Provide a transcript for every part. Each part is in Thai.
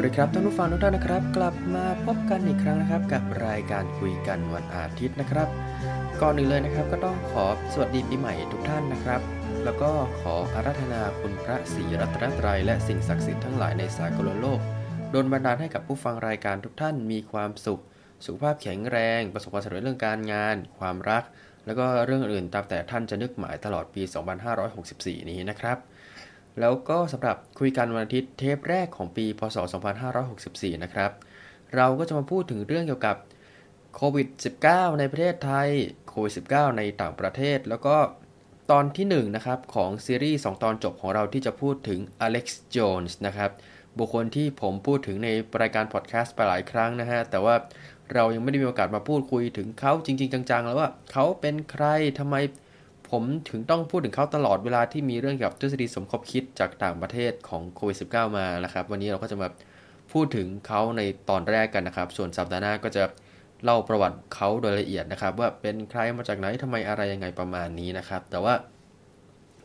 วัสดีครับท่านผู้ฟังทุกท่านนะครับ กลับมาพบกันอีกครั้งนะครับ กับรายการคุยกันวันอาทิตย์นะครับ ก่อนอื่นเลยนะครับ ก็ต้องขอสวัสดีปีใหม่ทุกท่านนะครับ แล้วก็ขออาราธนาคุณพระศรีรัตนตรัยและสิ่งศักดิ์สิทธิ์ทั้งหลายในสากลโลกโดนบันดาลให้กับผู้ฟังรายการทุกท่านมีความสุข สุขภาพแข็งแรง ประสบความสำเร็จเรื่องการงาน ความรัก แล้วก็เรื่องอื่นตามแต่ท่านจะนึกหมายตลอดปี 2564 นี้นะครับ แล้วก็สำหรับคุยกันวันอาทิตย์เทปแรกของปี พศ 2564 นะครับ เราก็จะมาพูดถึงเรื่องเกี่ยวกับโควิด -19 ในประเทศไทย โควิด -19 ในต่างประเทศ แล้วก็ตอนที่ 1 นะครับ ของซีรีส์ 2 ตอนจบของเราที่จะพูดถึงอเล็กซ์โจนส์นะครับ บุคคลที่ผมพูดถึงในรายการพอดแคสต์ไปหลายครั้งนะฮะ แต่ว่าเรายังไม่ได้มีโอกาสมาพูดคุยถึงเขาจริง ๆ จัง ๆ แล้วว่าเขาเป็นใครทำไม ผมถึงต้องพูดถึงเขาตลอดเวลาที่มีเรื่องกับทฤษฎีสมคบคิดจากต่างประเทศของโควิด -19 มานะครับ วันนี้เราก็จะมาพูดถึงเขาในตอนแรกกันนะครับ ส่วนสัปดาห์หน้าก็จะเล่าประวัติเขาโดยละเอียดนะครับ ว่าเป็นใครมาจากไหนทำไมอะไรยังไงประมาณนี้นะครับ แต่ว่า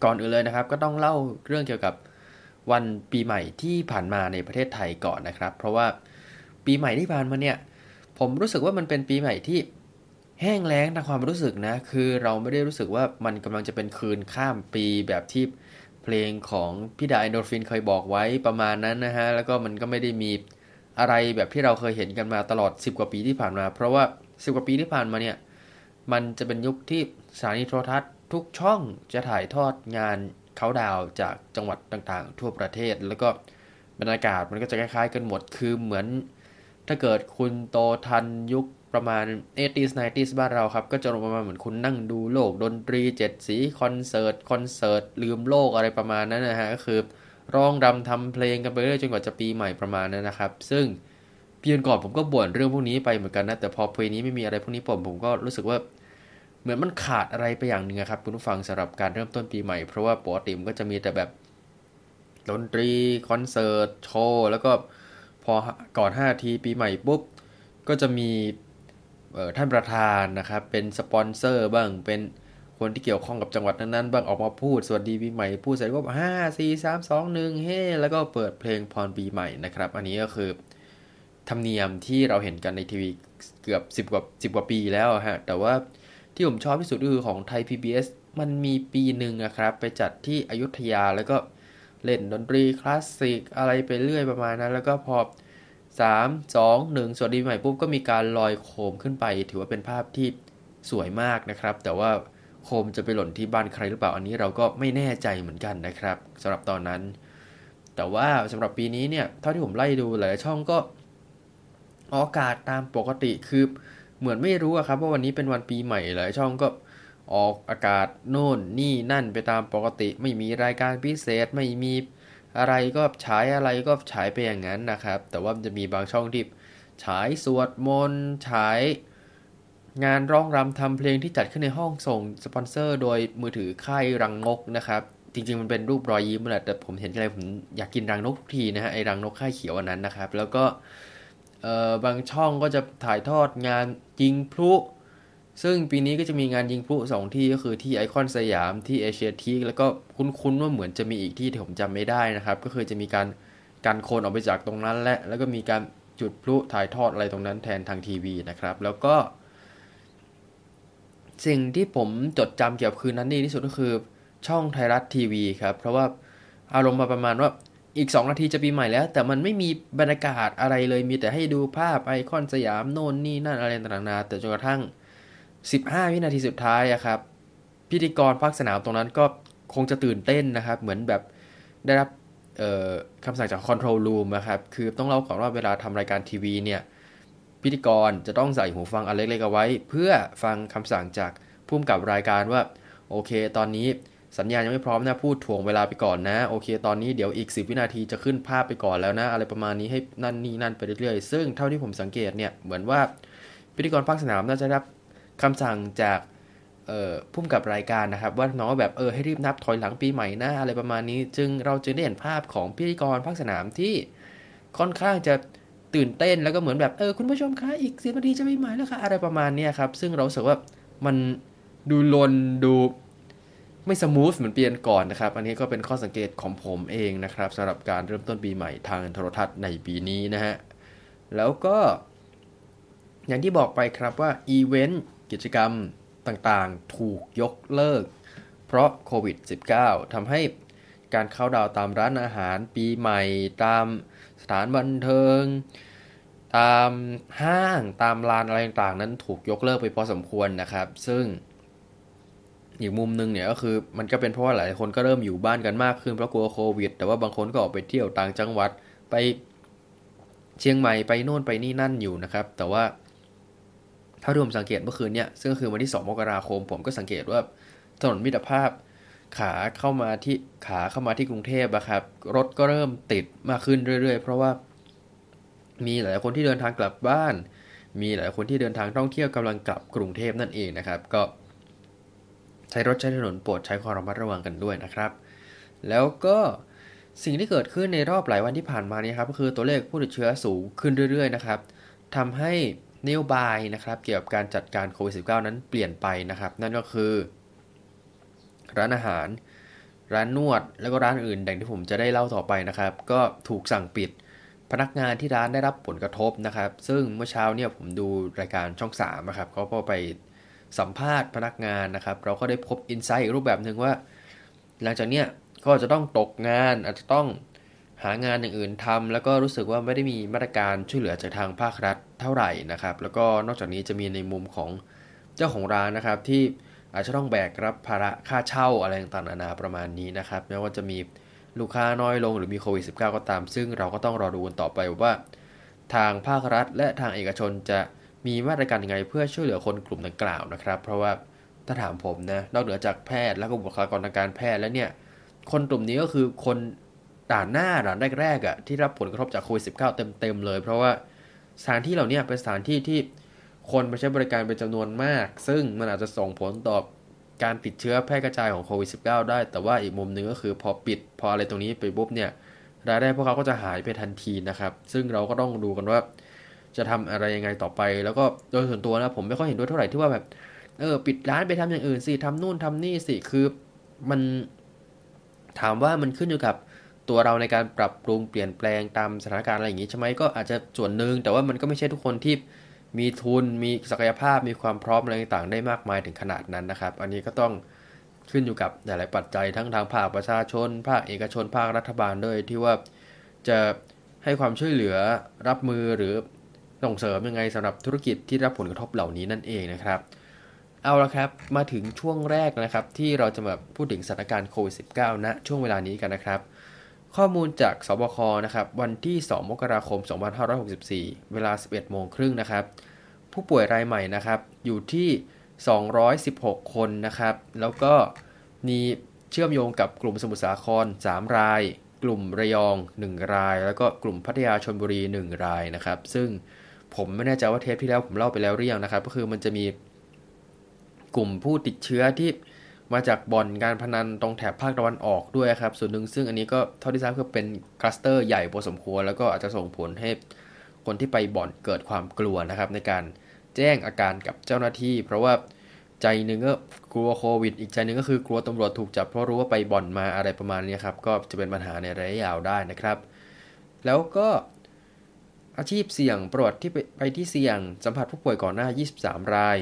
ก่อนอื่นเลยนะครับ ก็ต้องเล่าเรื่องเกี่ยวกับวันปีใหม่ที่ผ่านมาในประเทศไทยก่อนนะครับ เพราะว่าปีใหม่ที่ผ่านมาเนี่ยผมรู้สึกว่ามันเป็นปีใหม่ที่ แห้งแล้งทางความรู้สึกนะ คือเราไม่ได้รู้สึกว่ามันกำลังจะเป็นคืนข้ามปีแบบที่เพลงของพี่ดาอินโดฟินเคยบอกไว้ประมาณนั้นนะฮะ แล้วก็มันก็ไม่ได้มีอะไรแบบที่เราเคยเห็นกันมาตลอด 10 กว่าปีที่ผ่านมา เพราะว่า 10 กว่าปีที่ผ่านมาเนี่ย มันจะเป็นยุคที่สถานีโทรทัศน์ ทุกช่องจะถ่ายทอดงานเขาดาวจากจังหวัดต่างๆ ทั่วประเทศ แล้วก็บรรยากาศมันก็จะคล้ายๆ กันหมด คือเหมือนถ้าเกิดคุณโตทันยุค ประมาณ 80s 90s บ้านเราครับ ก็จะลงประมาณเหมือนคุณนั่งดูโลก ดนตรีเจ็ดสีคอนเสิร์ตคอนเสิร์ตลืมโลกอะไรประมาณนั้นนะฮะก็คือร้องรำทำเพลงกันไปเรื่อยจนกว่าจะปีใหม่ประมาณนั้นนะครับ ซึ่งปีก่อนผมก็บ่นเรื่องพวกนี้ไปเหมือนกันนะแต่พอเพลงนี้ไม่มีอะไรพวกนี้ผมผมก็รู้สึกว่าเหมือนมันขาดอะไรไปอย่างหนึ่งครับคุณผู้ฟังสำหรับการเริ่มต้นปีใหม่เพราะว่าปกติมันก็จะมีแต่แบบดนตรีคอนเสิร์ตโชว์แล้วก็พอก่อน5ทีปีใหม่ปุ๊บก็จะมี ท่านประธานนะครับเป็นสปอนเซอร์บ้างเป็นคนที่เกี่ยวข้องกับจังหวัดนั้นๆบ้างออกมาพูดสวัสดีปีใหม่พูดเสร็จก็ห้าสี่สามสองหนึ่งเฮ้แล้วก็เปิดเพลงพรปีใหม่นะครับ อันนี้ก็คือธรรมเนียมที่เราเห็นกันในทีวีเกือบ10กว่า10กว่าปีแล้วฮะแต่ว่าที่ผมชอบที่สุดก็คือของไทย PBS มันมีปีหนึ่งนะครับ ไปจัดที่อยุธยาแล้วก็เล่นดนตรีคลาสสิกอะไรไปเรื่อยประมาณนั้น แล้วก็พอ 3 2 1 สวัสดีใหม่ปุ๊บก็มีการลอยโคมขึ้นไป ถือว่าเป็นภาพที่สวยมากนะครับ แต่ว่าโคมจะไปหล่นที่บ้านใครหรือเปล่าอันนี้เราก็ไม่แน่ใจเหมือนกันนะครับสำหรับตอนนั้น แต่ว่าสำหรับปีนี้เนี่ยเท่าที่ผมไล่ดูหลายช่องก็ออกอากาศตามปกติคือเหมือนไม่รู้ครับว่าวันนี้เป็นวันปีใหม่หลายช่องก็ออกอากาศโน่นนี่นั่นไปตามปกติ ไม่มีรายการพิเศษไม่มี อะไรก็ฉายอะไรก็ฉายไปอย่างนั้นนะครับ แต่ว่ามันจะมีบางช่องที่ฉายสวดมนต์ฉายงานร้องรำทำเพลงที่จัดขึ้นในห้องส่งสปอนเซอร์โดยมือถือค่ายรังนกนะครับ จริง ๆ มันเป็นรูปรอยยิ้มแหละแต่ผมเห็นอะไรผมอยากกินรังนกทุกทีนะฮะไอ้รังนกค่ายเขียวอันนั้นนะครับ แล้วก็บางช่องก็จะถ่ายทอดงานยิงพลุ ซึ่งปีนี้ก็จะมีงานยิงพลุสองที่ก็คือที่ไอคอนสยามที่เอเชียทีแล้วก็คุ้นๆว่าเหมือนจะมีอีกที่ที่ผมจำไม่ได้นะครับ ก็คือจะมีการการโคนออกไปจากตรงนั้นและ แล้วก็มีการจุดพลุถ่ายทอดอะไรตรงนั้นแทนทางทีวีนะครับ แล้วก็ สิ่งที่ผมจดจำเกี่ยวกับคืนนั้นดีที่สุดก็คือช่องไทยรัฐทีวีครับ เพราะว่าอารมณ์มาประมาณว่าอีก 2 นาทีจะปีใหม่แล้ว แต่มันไม่มีบรรยากาศอะไรเลยมีแต่ให้ดูภาพไอคอนสยามโน่นนี่นั่นอะไรต่างๆแต่จนกระทั่ง 15 วินาทีสุดท้ายอะครับ พิธีกรภาคสนามตรงนั้นก็คงจะตื่นเต้นนะครับ เหมือนแบบได้รับคำสั่งจาก control room นะครับ คือต้องเล่าก่อนว่าเวลาทำรายการทีวีเนี่ย พิธีกรจะต้องใส่หูฟังอันเล็กๆเอาไว้ เพื่อฟังคำสั่งจากผู้กำกับรายการว่า โอเค ตอนนี้สัญญาณยังไม่พร้อมนะพูดถ่วงเวลาไปก่อนนะ โอเค ตอนนี้เดี๋ยวอีก 10 วินาทีจะขึ้นภาพไปก่อนแล้วนะ อะไรประมาณนี้ให้นั่นนี่นั่นไปเรื่อยๆ ซึ่งเท่าที่ผมสังเกตเนี่ย เหมือนว่าพิธีกรภาคสนามน่าจะได้รับ คำสั่งจากพุ่มกับรายการนะครับ ว่าน้องแบบเออให้รีบนับถอยหลังปีใหม่นะอะไรประมาณนี้ จึงเราจึงได้เห็นภาพของพิธีกรภาคสนามที่ค่อนข้างจะตื่นเต้นแล้วก็เหมือนแบบเออคุณผู้ชมคะอีกสิบนาทีจะปีใหม่แล้วค่ะอะไรประมาณนี้ครับซึ่งเราสึกว่ามันดูลนดูไม่ smooth เหมือนปีก่อนนะครับ อันนี้ก็เป็นข้อสังเกตของผมเองนะครับสำหรับการเริ่มต้นปีใหม่ทางโทรทัศน์ในปีนี้นะฮะแล้วก็ อย่างที่บอกไปครับว่าอีเวนต์ กิจกรรมต่างๆ ถูกยกเลิก เพราะโควิด -19 ทำให้การเข้าดาวตามร้านอาหารปีใหม่ ตามสถานบันเทิง ตามห้างตามลานอะไรต่างๆ นั้นถูกยกเลิกไปพอสมควรนะครับ ซึ่งอีกมุมหนึ่งเนี่ยก็คือมันก็เป็นเพราะว่าหลายคนก็เริ่มอยู่บ้านกันมากขึ้นเพราะกลัวโควิด แต่ว่าบางคนก็ออกไปเที่ยวต่างจังหวัดไปเชียงใหม่ไปโน่นไปนี่นั่นอยู่นะครับ แต่ว่า ถ้าที่ผมสังเกตเมื่อคืนเนี่ยซึ่งก็คือวันที่ 2 มกราคม ผมก็สังเกตว่าถนนมิตรภาพขาเข้ามาที่ขาเข้ามาที่กรุงเทพอะครับ รถก็เริ่มติดมากขึ้นเรื่อย ๆ เพราะว่ามีหลายคนที่เดินทางกลับบ้าน มีหลายคนที่เดินทางท่องเที่ยวกำลังกลับกรุงเทพนั่นเองนะครับ ก็ใช้รถใช้ถนนโปรดใช้ความระมัดระวังกันด้วยนะครับ แล้วก็สิ่งที่เกิดขึ้นในรอบหลายวันที่ผ่านมานี้ครับก็คือตัวเลขผู้ติดเชื้อสูงขึ้นเรื่อย ๆ นะครับทำให้ นโยบายนะครับเกี่ยวกับการจัดการโควิด -19 นั้นเปลี่ยนไปนะครับ นั่นก็คือ ร้านอาหาร ร้านนวด แล้วก็ร้านอื่นด่งที่ผมจะได้เล่าต่อไปนะครับ ก็ถูกสั่งปิด พนักงานที่ร้านได้รับผลกระทบนะครับ ซึ่งเมื่อเช้าเนี่ยผมดูรายการช่อง3นะครับเขาก็ไปสัมภาษณ์พนักงานนะครับ เราก็ได้พบอินไซต์อีกรูปแบบหนึ่งว่า หลังจากเนี้ยก็จะต้องตกงานอาจจะต้อง หางานอย่างอื่นทำแล้วก็รู้สึกว่าไม่ได้มีมาตรการช่วยเหลือจากทางภาครัฐเท่าไหร่นะครับ แล้วก็นอกจากนี้จะมีในมุมของเจ้าของร้านนะครับ ที่อาจจะต้องแบกรับภาระค่าเช่าอะไรต่างๆนานาประมาณนี้นะครับไม่ว่าจะมีลูกค้าน้อยลงหรือมีโควิด -19 ก็ตาม ซึ่งเราก็ต้องรอดูกันต่อไปว่า ทางภาครัฐ และทางเอกชนจะมีมาตรการยังไงเพื่อช่วยเหลือคนกลุ่มดังกล่าวนะครับ เพราะว่าถ้าถามผมนะนอกเหนือจากแพทย์และก็บุคลากรทางการแพทย์แล้วเนี่ยคนกลุ่มนี้ก็คือคน ด่านหน้าด่านแรกๆอะ่ะที่รับผลกระทบจากโควิด -19 เต็มๆเลย เพราะว่าสถานที่เหล่านี้เป็นสถานที่ที่คนไปใช้บริการเป็นจำนวนมาก ซึ่งมันอาจจะส่งผลต่อการติดเชื้อแพร่กระจายของโควิด -19 ได้ แต่ว่าอีกมุมหนึ่งก็คือพอปิดพออะไรตรงนี้ไปปุ๊บเนี่ยรายได้พวกเขาก็จะหายไปทันทีนะครับ ซึ่งเราก็ต้องดูกันว่า จะทำอะไรยังไงต่อไป แล้วก็โดยส่วนตัวนะผมไม่ค่อยเห็นด้วยเท่าไหร่ที่ว่าแบบเออปิดร้านไปทำอย่างอื่นสิทำนู่นทำนี่สิคือมันถามว่ามันขึ้นอยู่กับ ตัวเราในการปรับปรุงเปลี่ยนแปลงตามสถานการณ์อะไรอย่างนี้ใช่ไหมก็อาจจะส่วนหนึ่งแต่ว่ามันก็ไม่ใช่ทุกคนที่มีทุนมีศักยภาพมีความพร้อมอะไรต่างๆ ได้มากมายถึงขนาดนั้นนะครับ อันนี้ก็ต้องขึ้นอยู่กับหลายๆปัจจัยทั้งทางภาคประชาชน ภาคเอกชนภาครัฐบาลด้วยที่ว่าจะให้ความช่วยเหลือรับมือหรือส่งเสริมยังไงสำหรับธุรกิจที่รับผลกระทบเหล่านี้นั่นเองนะครับ เอาละครับมาถึงช่วงแรกนะครับ ที่เราจะมาพูดถึงสถานการณ์โควิด -19 ณช่วงเวลานี้กันนะครับ ข้อมูลจากสบคนะครับวันที่ 2 มกราคม 2564 เวลา 11 โมงครึ่งนะครับ ผู้ป่วยรายใหม่นะครับ อยู่ที่ 216 คนนะครับ แล้วก็มีเชื่อมโยงกับกลุ่มสมุทรสาคร 3 ราย กลุ่มระยอง 1 ราย แล้วก็กลุ่มพัทยาชนบุรี 1 รายนะครับ ซึ่งผมไม่แน่ใจว่าเทปที่แล้วผมเล่าไปแล้วหรือยังนะครับ ก็คือมันจะมีกลุ่มผู้ติดเชื้อที่ มาจากบ่อนการพนันตรงแถบภาคตะวันออกด้วยครับ ส่วนหนึ่งซึ่งอันนี้ก็เท่าที่ทราบคือเป็นคลัสเตอร์ใหญ่พอสมควร แล้วก็อาจจะส่งผลให้คนที่ไปบ่อนเกิดความกลัวนะครับ ในการแจ้งอาการกับเจ้าหน้าที่ เพราะว่าใจหนึ่งก็กลัวโควิด อีกใจหนึ่งก็คือกลัวตำรวจถูกจับเพราะรู้ว่าไปบ่อนมาอะไรประมาณนี้ครับก็จะเป็นปัญหาในระยะยาวได้นะครับ แล้วก็อาชีพเสี่ยงประวัติที่ไปที่เสี่ยงสัมผัสผู้ป่วยก่อนหน้า 23 ราย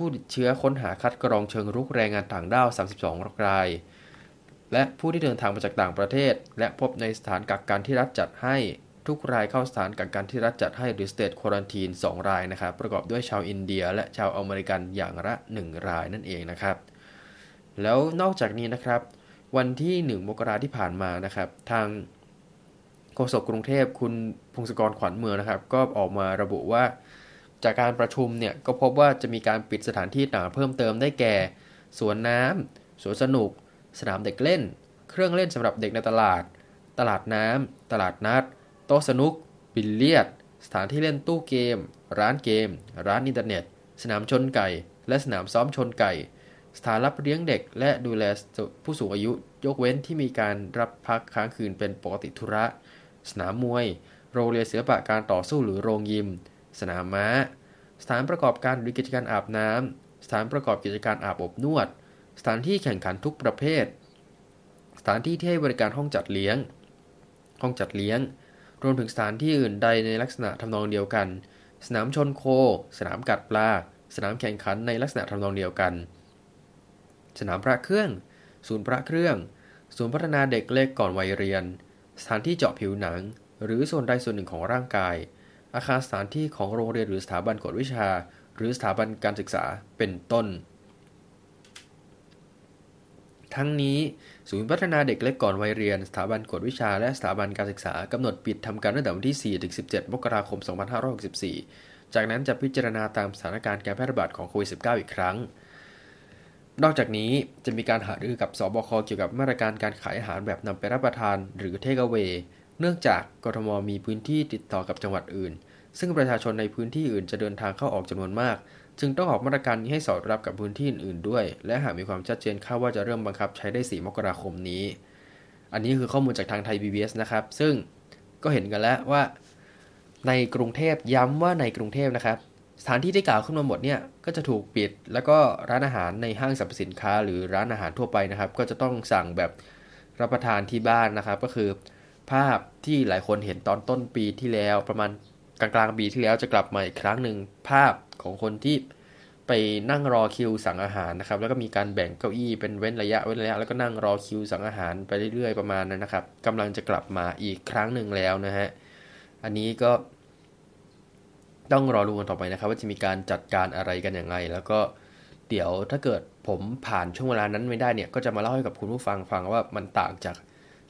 ผู้ติดเชื้อค้นหาคัดกรองเชิงรุกแรงงานต่างด้าว 32 ราย และผู้ที่เดินทางมาจากต่างประเทศ และพบในสถานกักกันที่รัฐจัดให้ทุกรายเข้าสถานกักกันที่รัฐจัดให้หรือ State Quarantine 2 รายนะครับประกอบด้วยชาวอินเดีย และชาวอเมริกันอย่างละ 1 รายนั่นเองนะครับ แล้วนอกจากนี้นะครับ วันที่ 1 มกราที่ผ่านมานะครับ ทางโฆษกกรุงเทพคุณพงศกรขวัญเมืองนะครับ ก็ออกมาระบุว่า จากการประชุมเนี่ยก็พบว่าจะมีการปิดสถานที่ต่างเพิ่มเติมได้แก่ สวนน้ำสวนสนุก สนามเด็กเล่น เครื่องเล่นสำหรับเด็กในตลาด ตลาดน้ำตลาดนัด โต๊ะสนุก บิลเลียด สถานที่เล่นตู้เกม ร้านเกม ร้านอินเทอร์เน็ต สนามชนไก่ และสนามซ้อมชนไก่ สถานรับเลี้ยงเด็กและดูแลผู้สูงอายุ ยกเว้นที่มีการรับพักค้างคืนเป็นปกติธุระ สนามมวย โรงเรียนศิลปะการต่อสู้หรือโรงยิม สนามม้า สถานประกอบการหรือกิจการอาบน้ำสถานประกอบกิจการอาบอบนวด สถานที่แข่งขันทุกประเภท สถานที่ที่ให้บริการห้องจัดเลี้ยง ห้องจัดเลี้ยง รวมถึงสถานที่อื่นใดในลักษณะทำนองเดียวกัน สนามชนโค สนามกัดปลา สนามแข่งขันในลักษณะทำนองเดียวกัน สนามพระเครื่อง ศูนย์พระเครื่อง ศูนย์พัฒนาเด็กเล็กก่อนวัยเรียน สถานที่เจาะผิวหนัง หรือส่วนใดส่วนหนึ่งของร่างกาย อาคารสถานที่ของโรงเรียนหรือสถาบันกวดวิชา หรือสถาบันการศึกษาเป็นต้น ทั้งนี้ศูนย์พัฒนาเด็กเล็กก่อนวัยเรียน สถาบันกวดวิชา และสถาบันการศึกษากำหนดปิดทำการตั้งแต่วันที่4-17 มกราคม 2564 จากนั้นจะพิจารณาตามสถานการณ์การแพร่ระบาดของโควิด -19 อีกครั้งนอกจากนี้จะมีการหารือกับสบคเกี่ยวกับมาตรการการขายอาหารแบบนำไปรับประทาน หรือเทคเว เนื่องจากกทมมีพื้นที่ติดต่อกับจังหวัดอื่น ซึ่งประชาชนในพื้นที่อื่นจะเดินทางเข้าออกจำนวนมาก จึงต้องออกมาตรการนี้ให้สอดรับกับพื้นที่อื่นๆด้วย และหากมีความชัดเจนคาดว่าจะเริ่มบังคับใช้ได้ 4 มกราคมนี้ อันนี้คือข้อมูลจากทางไทย PBS นะครับ ซึ่งก็เห็นกันแล้วว่า ในกรุงเทพย้ำว่าในกรุงเทพนะครับสถานที่ที่กล่าวขึ้นมาหมดเนี่ยก็จะถูกปิด แล้วก็ร้านอาหารในห้างสรรพสินค้า หรือร้านอาหารทั่วไปนะครับ ก็จะต้องสั่งแบบรับประทานที่บ้านนะครับ ก็คือ ภาพที่หลายคนเห็นตอนต้นปีที่แล้วประมาณกลางกลางปีที่แล้วจะกลับมาอีกครั้งหนึ่งภาพของคนที่ไปนั่งรอคิวสั่งอาหารนะครับ แล้วก็มีการแบ่งเก้าอี้เป็นเว้นระยะเว้นระยะ แล้วก็นั่งรอคิวสั่งอาหารไปเรื่อย ๆ ประมาณนั้นนะครับกำลังจะกลับมาอีกครั้งหนึ่งแล้วนะฮะอันนี้ก็ต้องรอดูกันต่อไปนะครับ ว่าจะมีการจัดการอะไรกันอย่างไรแล้วก็เดี๋ยวถ้าเกิดผมผ่านช่วงเวลานั้นไม่ได้เนี่ย ก็จะมาเล่าให้กับคุณผู้ฟังฟังว่ามันต่างจาก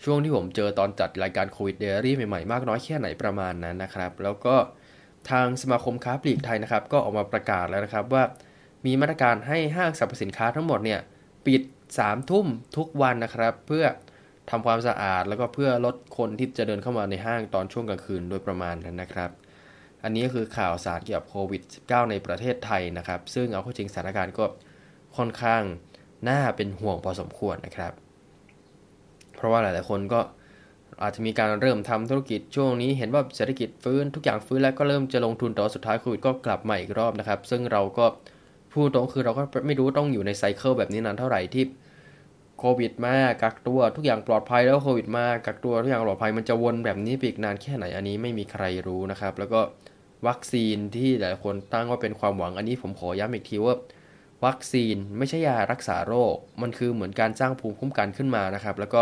ช่วงที่ผมเจอตอนจัดรายการโควิดเดลี่ใหม่ๆ มากน้อยแค่ไหนประมาณนั้นนะครับ แล้วก็ทางสมาคมค้าปลีกไทยนะครับ ก็ออกมาประกาศแล้วนะครับว่า มีมาตรการให้ห้างสรรพสินค้าทั้งหมดเนี่ยปิด3ทุ่มทุกวันนะครับ เพื่อทำความสะอาดแล้วก็เพื่อลดคนที่จะเดินเข้ามาในห้างตอนช่วงกลางคืนโดยประมาณนั้นนะครับ อันนี้ก็คือข่าวสารเกี่ยวกับโควิด -19 ในประเทศไทยนะครับ ซึ่งเอาเข้าจริงสถานการณ์ก็ค่อนข้างน่าเป็นห่วงพอสมควรนะครับ เพราะว่าหลาย ๆ คนก็อาจจะมีการเริ่มทำธุรกิจช่วงนี้เห็นว่าเศรษฐกิจฟื้นทุกอย่างฟื้นแล้วก็เริ่มจะลงทุนแต่ว่าสุดท้ายโควิดก็กลับมาอีกรอบนะครับ ซึ่งเราก็พูดตรงคือเราก็ไม่รู้ต้องอยู่ในไซเคิลแบบนี้นานเท่าไหร่ที่โควิดมากักตัวทุกอย่างปลอดภัยแล้วโควิดมากักตัวทุกอย่างปลอดภัยมันจะวนแบบนี้ไปอีกนานแค่ไหนอันนี้ไม่มีใครรู้นะครับ แล้วก็วัคซีนที่หลายคนตั้งว่าเป็นความหวังอันนี้ผมขอย้ำอีกทีว่า วัคซีนไม่ใช่ยารักษาโรค มันคือเหมือนการสร้างภูมิคุ้มกันขึ้นมานะครับ แล้วก็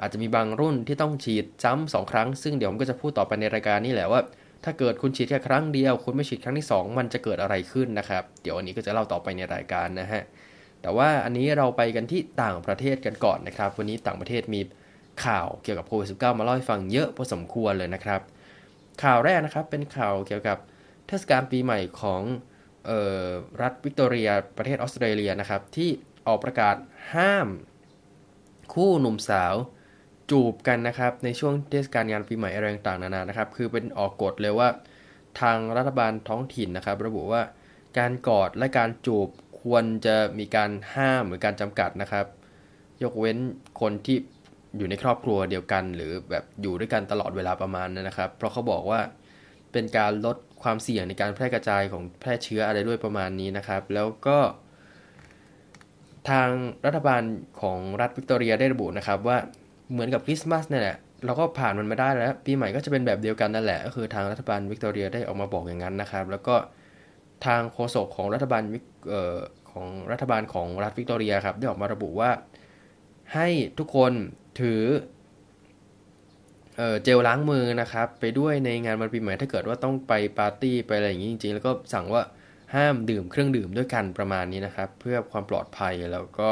อาจจะมีบางรุ่นที่ต้องฉีดซ้ำสองครั้ง ซึ่งเดี๋ยวผมก็จะพูดต่อไปในรายการนี้แหละว่า ถ้าเกิดคุณฉีดแค่ครั้งเดียว คุณไม่ฉีดครั้งที่ 2 มันจะเกิดอะไรขึ้นนะครับ เดี๋ยวอันนี้ก็จะเล่าต่อไปในรายการนะฮะ แต่ว่าอันนี้เราไปกันที่ต่างประเทศกันก่อนนะครับ วันนี้ต่างประเทศมีข่าวเกี่ยวกับโควิด -19 มาเล่าให้ฟังเยอะพอสมควรเลยนะครับ ข่าวแรกนะครับเป็นข่าวเกี่ยวกับเทศกาลปีใหม่ของออรัฐวิกตอเรียประเทศออสเตรเลียนะครับที่ออกประกาศห้าม คู่หนุ่มสาว จูบกันนะครับในช่วงเทศกาลงานปีใหม่อะไรต่างๆนานานะครับ คือเป็นออกกฎเลยว่าทางรัฐบาลท้องถิ่นนะครับ ระบุว่าการกอดและการจูบควรจะมีการห้ามหรือการจำกัดนะครับ ยกเว้นคนที่อยู่ในครอบครัวเดียวกัน หรือแบบอยู่ด้วยกันตลอดเวลาประมาณนั้นนะครับ เพราะเขาบอกว่าเป็นการลดความเสี่ยงในการแพร่กระจายของแพร่เชื้ออะไรด้วยประมาณนี้นะครับ แล้วก็ ทางรัฐบาลของรัฐวิกตอเรียได้ระบุนะครับว่า เหมือนกับคริสต์มาสเนี่ยแหละเราก็ผ่านมันมาได้แล้ว ปีใหม่ก็จะเป็นแบบเดียวกันนั่นแหละ ก็คือทางรัฐบาลวิกตอเรียได้ออกมาบอกอย่างนั้นนะครับ แล้วก็ทางโฆษกของรัฐบาลเอ่อของรัฐบาลของรัฐวิกตอเรียครับ ได้ออกมาระบุว่า ให้ทุกคนถือเเจลล้างมือนะครับ ไปด้วยในงานวันปีใหม่ถ้าเกิดว่าต้องไปปาร์ตี้ไปอะไรอย่างนี้จริงๆ แล้วก็สั่งว่าห้ามดื่มเครื่องดื่มด้วยกันประมาณนี้นะครับ เพื่อความปลอดภัยแล้วก็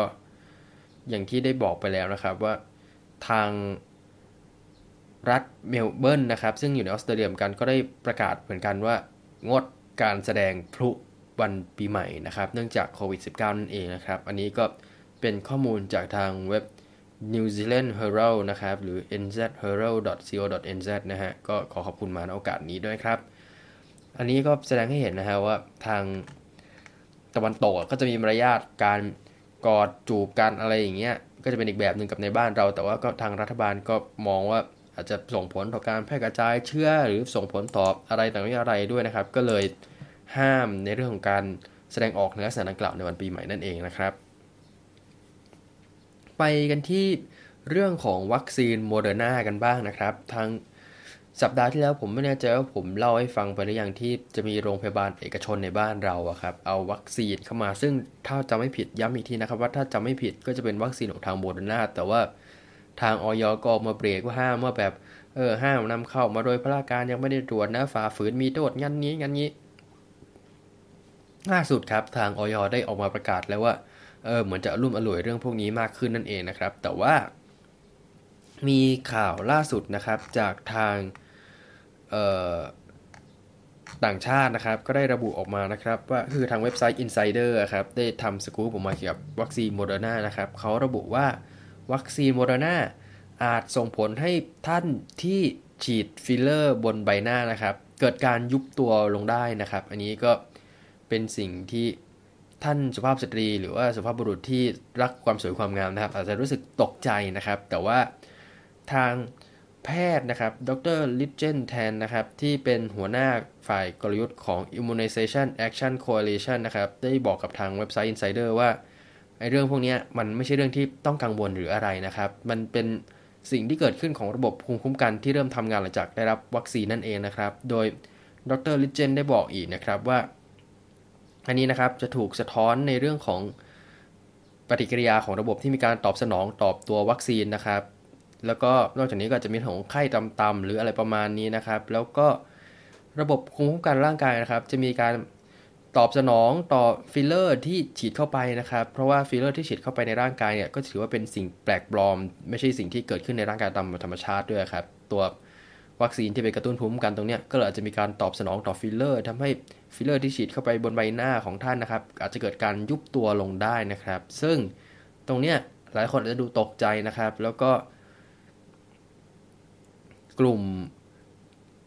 อย่างที่ได้บอกไปแล้วนะครับว่า ทางรัฐเมลเบิร์นนะครับ ซึ่งอยู่ในออสเตรเลียเหมือนกันก็ได้ประกาศเหมือนกันว่างดการแสดงพลุวันปีใหม่นะครับ เนื่องจากโควิด -19 นั่นเองนะครับ อันนี้ก็เป็นข้อมูลจากทางเว็บ New Zealand Herald นะครับ หรือ nzherald.co.nz นะฮะ ก็ขอขอบคุณมาในโอกาสนี้ด้วยครับ อันนี้ก็แสดงให้เห็นนะฮะว่าทางตะวันตกก็จะมีมารยาทการกอดจูบกันอะไรอย่างเงี้ย ก็จะเป็นอีกแบบหนึ่งกับในบ้านเรา แต่ว่าก็ทางรัฐบาลก็มองว่าอาจจะส่งผลต่อการแพร่กระจายเชื้อหรือส่งผลต่ออะไรต่างๆอะไรด้วยนะครับ ก็เลยห้ามในเรื่องของการแสดงออกในลักษณะดังกล่าวในวันปีใหม่นั่นเองนะครับ ไปกันที่เรื่องของวัคซีนโมเดอร์นากันบ้างนะครับ ทาง สัปดาห์ที่แล้วผมไม่แน่ใจว่าผมเล่าให้ฟังไปหรือยังที่จะมีโรงพยาบาลเอกชนในบ้านเราอะครับเอาวัคซีนเข้ามาซึ่งถ้าจำไม่ผิดย้ำอีกทีนะครับว่าถ้าจำไม่ผิดก็จะเป็นวัคซีนของทางโมเดอร์นาแต่ว่าทางอย. ก็มาเบรกว่าห้ามว่าแบบเออห้ามนำเข้ามาโดยพลการยังไม่ได้ตรวจนะฝ่าฝืนมีโทษงั้นงี้งั้นงี้ล่าสุดครับทางอย. ได้ออกมาประกาศแล้วว่าเออเหมือนจะอะลุ่มอล่วยเรื่องพวกนี้มากขึ้นนั่นเองนะครับ แต่ว่ามีข่าวล่าสุดนะครับจากทาง ต่างชาตินะครับ ก็ได้ระบุออกมานะครับ ว่าคือทางเว็บไซต์ Insider ครับได้ทำสกู๊ปออกมาเกี่ยวกับวัคซีนโมเดอร์นานะครับเขาระบุว่าวัคซีนโมเดอร์นาอาจส่งผลให้ท่านที่ฉีดฟิลเลอร์บนใบหน้านะครับ เกิดการยุบตัวลงได้นะครับ อันนี้ก็เป็นสิ่งที่ท่านสุภาพสตรี หรือว่าสุภาพบุรุษที่รักความสวยความงามนะครับ อาจจะรู้สึกตกใจนะครับ แต่ว่าทาง แพทย์นะครับ ดร. Litjen Tan นะครับ ที่เป็นหัวหน้าฝ่ายกลยุทธ์ของ Immunization Action Coalition นะครับ ได้บอกกับทางเว็บไซต์ Insider ว่าไอ้เรื่องพวกนี้มันไม่ใช่เรื่องที่ต้องกังวลหรืออะไรนะครับ มันเป็นสิ่งที่เกิดขึ้นของระบบภูมิคุ้มกันที่เริ่มทำงานหลังจากได้รับวัคซีนนั่นเองนะครับ โดยดรลิเจนได้บอกอีกนะครับว่า อันนี้นะครับจะถูกสะท้อนในเรื่องของปฏิกิริยาของระบบที่มีการตอบสนองตอบตัววัคซีนนะครับ แล้วก็นอกจากนี้ก็จะมีของไข้ต่ำๆหรืออะไรประมาณนี้นะครับ แล้วก็ระบบภูมิคุ้มกันร่างกายนะครับ จะมีการตอบสนองต่อฟิลเลอร์ที่ฉีดเข้าไปนะครับ เพราะว่าฟิลเลอร์ที่ฉีดเข้าไปในร่างกายเนี่ยก็ถือว่าเป็นสิ่งแปลกปลอม ไม่ใช่สิ่งที่เกิดขึ้นในร่างกายตามธรรมชาติด้วยครับ ตัววัคซีนที่ไปกระตุ้นภูมิคุ้มกันตรงเนี้ยก็เลยอาจจะมีการตอบสนองต่อฟิลเลอร์ทำให้ฟิลเลอร์ที่ฉีดเข้าไปบนใบหน้าของท่านนะครับ อาจจะเกิดการยุบตัวลงได้นะครับ ซึ่งตรงเนี้ยหลายคนอาจจะดูตกใจนะครับ แล้วก็ กลุ่ม